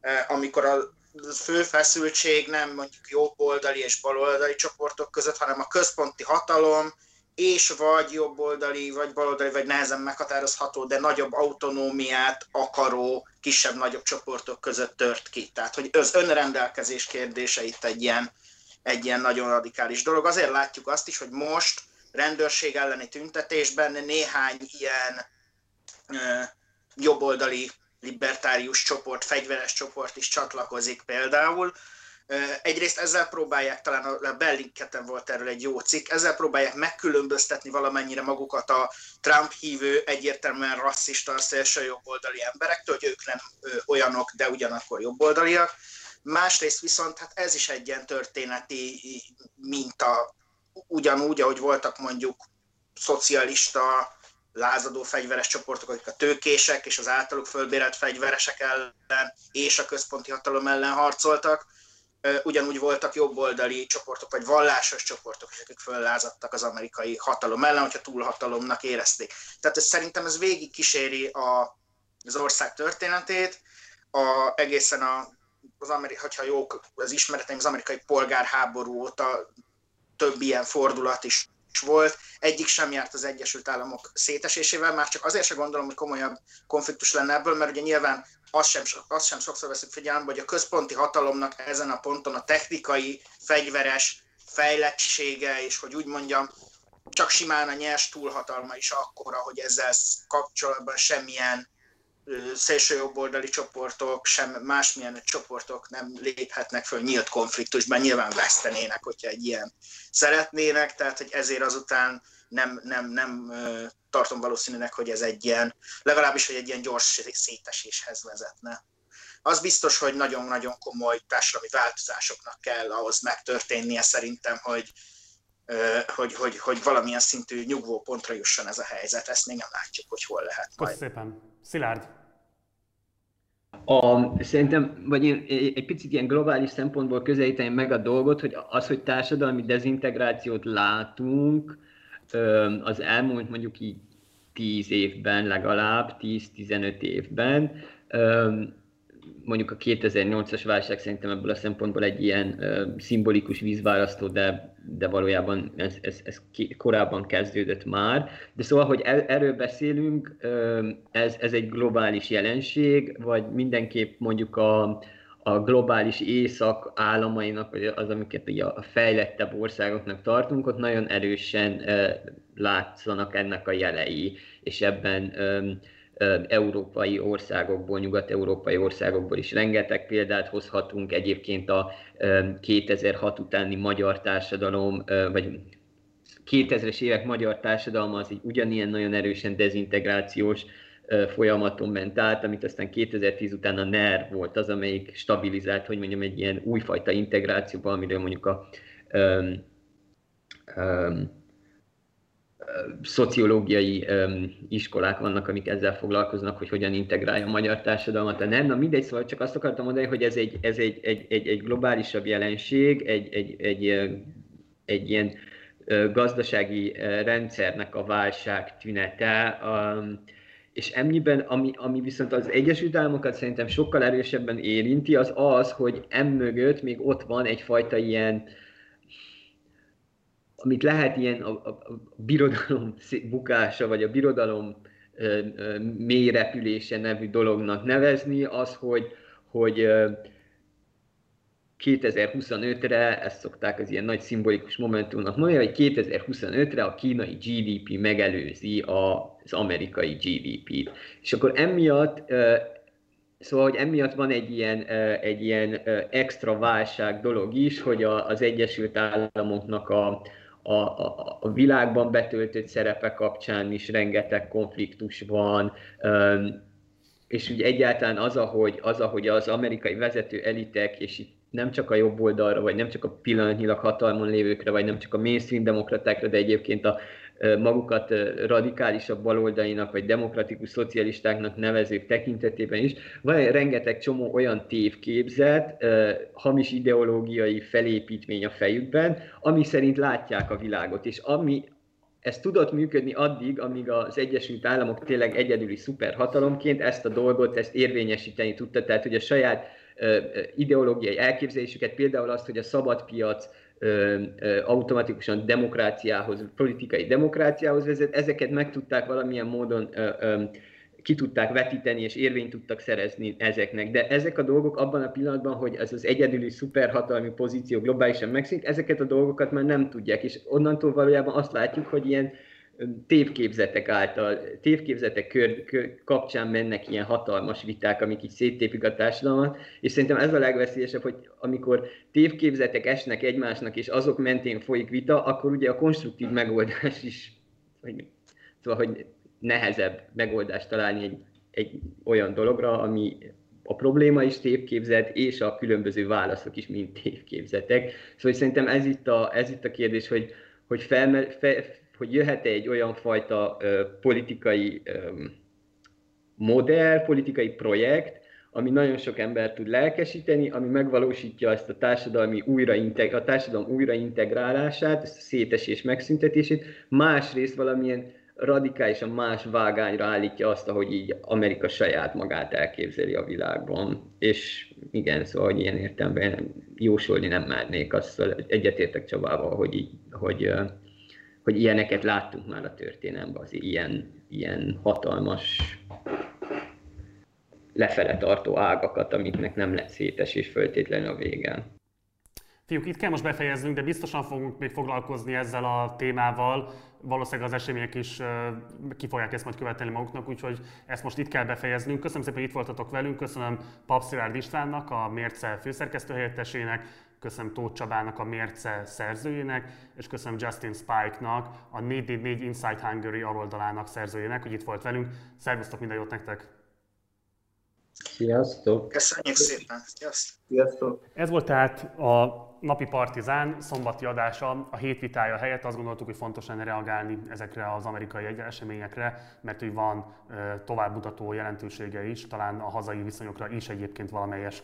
eh, amikor a fő feszültség nem mondjuk jobboldali és baloldali csoportok között, hanem a központi hatalom, és vagy jobboldali, vagy baloldali, vagy nehezen meghatározható, de nagyobb autonómiát akaró kisebb-nagyobb csoportok között tört ki. Tehát, hogy az önrendelkezés kérdése itt egy ilyen, egy ilyen nagyon radikális dolog. Azért látjuk azt is, hogy most rendőrség elleni tüntetésben néhány ilyen ö, jobboldali libertárius csoport, fegyveres csoport is csatlakozik például. Egyrészt ezzel próbálják, talán a Bellingketen volt erről egy jó cikk, ezzel próbálják megkülönböztetni valamennyire magukat a Trump hívő, egyértelműen rasszista, szélső jobboldali emberektől, hogy ők nem olyanok, de ugyanakkor jobboldaliak. Másrészt viszont hát ez is egy ilyen történeti minta, ugyanúgy, ahogy voltak mondjuk szocialista, lázadó fegyveres csoportok, akik a tőkések és az általuk fölbérelt fegyveresek ellen és a központi hatalom ellen harcoltak, ugyanúgy voltak jobboldali csoportok, vagy vallásos csoportok is, akik föllázadtak az amerikai hatalom ellen, hogyha túlhatalomnak érezték. Tehát ez, szerintem ez végig kíséri a, az ország történetét, a, egészen a, az amerikai, hogyha jók az ismereteim, az amerikai polgárháború óta több ilyen fordulat is volt, egyik sem járt az Egyesült Államok szétesésével, már csak azért sem gondolom, hogy komolyabb konfliktus lenne ebből, mert ugye nyilván azt sem, azt sem sokszor veszük figyelembe, hogy a központi hatalomnak ezen a ponton a technikai, fegyveres fejlettsége, és hogy úgy mondjam, csak simán a nyers túlhatalma is akkora, hogy ezzel kapcsolatban semmilyen szélsőjobboldali csoportok, sem másmilyen csoportok nem léphetnek föl nyílt konfliktusban, nyilván vesztenének, hogyha egy ilyen szeretnének, tehát hogy ezért azután nem, nem, nem tartom valószínűnek, hogy ez egy ilyen, legalábbis, hogy egy ilyen gyors széteséshez vezetne. Az biztos, hogy nagyon-nagyon komoly társadalmi változásoknak kell ahhoz megtörténnie szerintem, hogy, hogy, hogy, hogy valamilyen szintű nyugvó pontra jusson ez a helyzet. Ezt még nem látjuk, hogy hol lehet majd. Köszönöm szépen. Szilárd. A, szerintem, vagy én egy picit ilyen globális szempontból közelíteném meg a dolgot, hogy az, hogy társadalmi dezintegrációt látunk, az elmúlt mondjuk így 10 évben legalább, 10-15 évben, mondjuk a 2008-as válság szerintem ebből a szempontból egy ilyen uh, szimbolikus vízválasztó, de, de valójában ez, ez, ez korábban kezdődött már. De szóval, hogy er, erről beszélünk, uh, ez, ez egy globális jelenség, vagy mindenképp mondjuk a, a globális észak államainak, vagy az, amiket ugye a fejlettebb országoknak tartunk, ott nagyon erősen uh, látszanak ennek a jelei, és ebben um, európai országokból, nyugat-európai országokból is rengeteg példát hozhatunk. Egyébként a 2006 utáni magyar társadalom, vagy 2000-es évek magyar társadalma az egy ugyanilyen nagyon erősen dezintegrációs folyamaton ment át, amit aztán 2010 után a NER volt az, amelyik stabilizált, hogy mondjam, egy ilyen újfajta integrációba, amiről mondjuk a um, um, szociológiai um, iskolák vannak, amik ezzel foglalkoznak, hogy hogyan integrálja a magyar társadalmat. Nem, na mindegy, szóval csak azt akartam mondani, hogy ez egy, ez egy, egy, egy, egy globálisabb jelenség, egy, egy, egy, egy, ilyen gazdasági rendszernek a válság tünete, és ennyiben, ami, ami viszont az Egyesült Államokat szerintem sokkal erősebben érinti, az az, hogy emögött még ott van egyfajta ilyen, amit lehet ilyen a, a, a birodalom bukása, vagy a birodalom ö, ö, mély repülése nevű dolognak nevezni, az, hogy, hogy ö, 2025-re, ezt szokták az ilyen nagy szimbolikus momentumnak mondani, hogy 2025-re a kínai GDP megelőzi az amerikai GDP-t. És akkor emiatt Szóval, hogy emiatt van egy ilyen, egy ilyen extra válság dolog is, hogy az Egyesült Államoknak a, a, a, a világban betöltött szerepe kapcsán is rengeteg konfliktus van, és úgy egyáltalán az, ahogy, az, ahogy az amerikai vezető elitek, és itt nem csak a jobb oldalra, vagy nem csak a pillanatnyilag hatalmon lévőkre, vagy nem csak a mainstream demokratákra, de egyébként a magukat radikálisabb baloldainak, vagy demokratikus szocialistáknak nevezők tekintetében is, van rengeteg csomó olyan tévképzet, hamis ideológiai felépítmény a fejükben, ami szerint látják a világot, és ami, ez tudott működni addig, amíg az Egyesült Államok tényleg egyedüli szuperhatalomként ezt a dolgot, ezt érvényesíteni tudta, tehát hogy a saját ideológiai elképzelésüket, például azt, hogy a szabad piac automatikusan demokráciához, politikai demokráciához vezet, ezeket meg tudták valamilyen módon ki tudták vetíteni, és érvényt tudtak szerezni ezeknek. De ezek a dolgok abban a pillanatban, hogy ez az egyedüli szuperhatalmi pozíció globálisan megszűnik, ezeket a dolgokat már nem tudják, és onnantól valójában azt látjuk, hogy ilyen tévképzetek által, tévképzetek kör, kör, kapcsán mennek ilyen hatalmas viták, amik így széttépik a társadalmat, és szerintem ez a legveszélyesebb, hogy amikor tévképzetek esnek egymásnak, és azok mentén folyik vita, akkor ugye a konstruktív megoldás is, hogy, szóval, hogy nehezebb megoldást találni egy, egy olyan dologra, ami a probléma is tévképzet, és a különböző válaszok is mind tévképzetek. Szóval szerintem ez itt a, ez itt a kérdés, hogy, hogy felmer, fe, hogy jöhet-e egy olyan fajta ö, politikai ö, modell, politikai projekt, ami nagyon sok ember tud lelkesíteni, ami megvalósítja ezt a társadalmi újrainteg- a társadalom újraintegrálását, ezt a szétesés megszüntetését, másrészt valamilyen radikálisan más vágányra állítja azt, ahogy így Amerika saját magát elképzeli a világban. És igen, szóval hogy ilyen értelemben jósolni nem mernék, azt egyetértek Csabával, hogy, így, hogy hogy ilyeneket láttunk már a történelemben, az ilyen, ilyen hatalmas lefele tartó ágakat, amiknek nem lesz szétesés föltétlenül a vége. Fiúk, itt kell most befejeznünk, de biztosan fogunk még foglalkozni ezzel a témával. Valószínűleg az események is ki fogják ezt majd követelni maguknak, úgyhogy ezt most itt kell befejeznünk. Köszönöm szépen, hogy itt voltatok velünk, köszönöm Pap Szilárd Istvánnak, a Mérce főszerkesztő helyettesének, köszönöm Tóth Csabának, a Mérce szerzőjének, és köszönöm Justin Spike-nak, a 444 Inside Hungary aloldalának szerzőjének, hogy itt volt velünk. Szervusztok, minden jót nektek! Sziasztok! Köszönjük szépen! Sziasztok! Ez volt tehát a napi partizán szombati adása a hét vitája helyett azt gondoltuk, hogy fontos lenne reagálni ezekre az amerikai eseményekre, mert hogy van továbbmutató jelentősége is, talán a hazai viszonyokra is egyébként valamelyes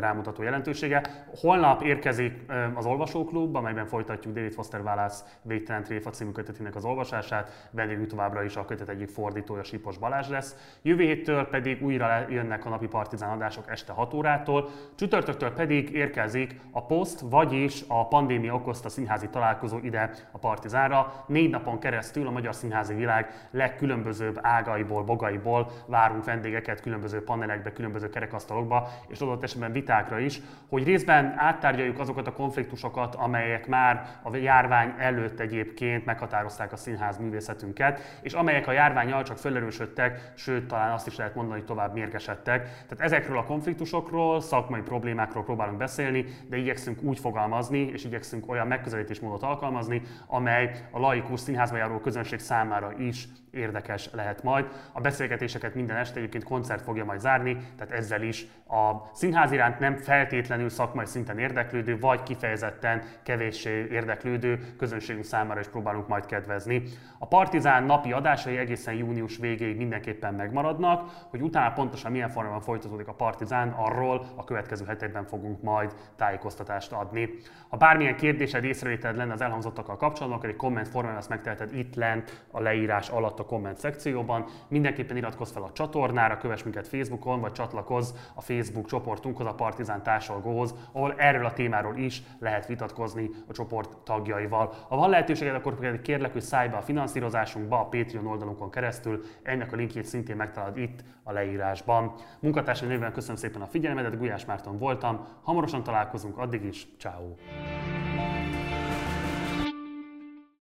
rámutató jelentősége. Holnap érkezik az Olvasóklub, amelyben folytatjuk David Foster Wallace Végtelen Tréfa című kötetének az olvasását, vendégünk továbbra is a kötet egyik fordítója Sipos Balázs lesz. Jövő héttől pedig újra jönnek a napi partizán adások este 6 órától, csütörtöktől pedig érkezik a Post, vagyis a pandémia okozta színházi találkozó ide a Partizánra. Négy napon keresztül a magyar színházi világ legkülönbözőbb ágaiból, bogaiból várunk vendégeket különböző panelekbe, különböző kerekasztalokba, és adott esetben vitákra is, hogy részben áttárgyaljuk azokat a konfliktusokat, amelyek már a járvány előtt egyébként meghatározták a színház művészetünket, és amelyek a járványjal csak felerősödtek, sőt talán azt is lehet mondani, hogy tovább mérgesedtek. Tehát ezekről a konfliktusokról, szakmai problémákról próbálunk beszélni, de igyekszünk úgy fogalmazni, és igyekszünk olyan megközelítésmódot alkalmazni, amely a laikus színházba járó közönség számára is érdekes lehet majd. A beszélgetéseket minden este egyébként koncert fogja majd zárni, tehát ezzel is a színház iránt nem feltétlenül szakmai szinten érdeklődő, vagy kifejezetten kevéssé érdeklődő közönségünk számára is próbálunk majd kedvezni. A Partizán napi adásai egészen június végéig mindenképpen megmaradnak, hogy utána pontosan milyen formában folytatódik a Partizán, arról a következő hetekben fogunk majd tájékoztatást adni. Ha bármilyen kérdésed, észrevételed lenne az elhangzottakkal kapcsolatban, akkor egy komment formában ezt megteheted itt lent a leírás alatt a komment szekcióban. Mindenképpen iratkozz fel a csatornára, kövess minket Facebookon, vagy csatlakozz a Facebook csoportunkhoz, a Partizán társalgóhoz, ahol erről a témáról is lehet vitatkozni a csoport tagjaival. Ha van lehetőséged, akkor pedig kérlek, hogy szállj be a finanszírozásunkba a Patreon oldalunkon keresztül. Ennek a linkjét szintén megtalálod itt a leírásban. Munkatársai néven köszönöm szépen a figyelmedet, Gulyás Márton voltam. Hamarosan találkozunk, addig is, ciao.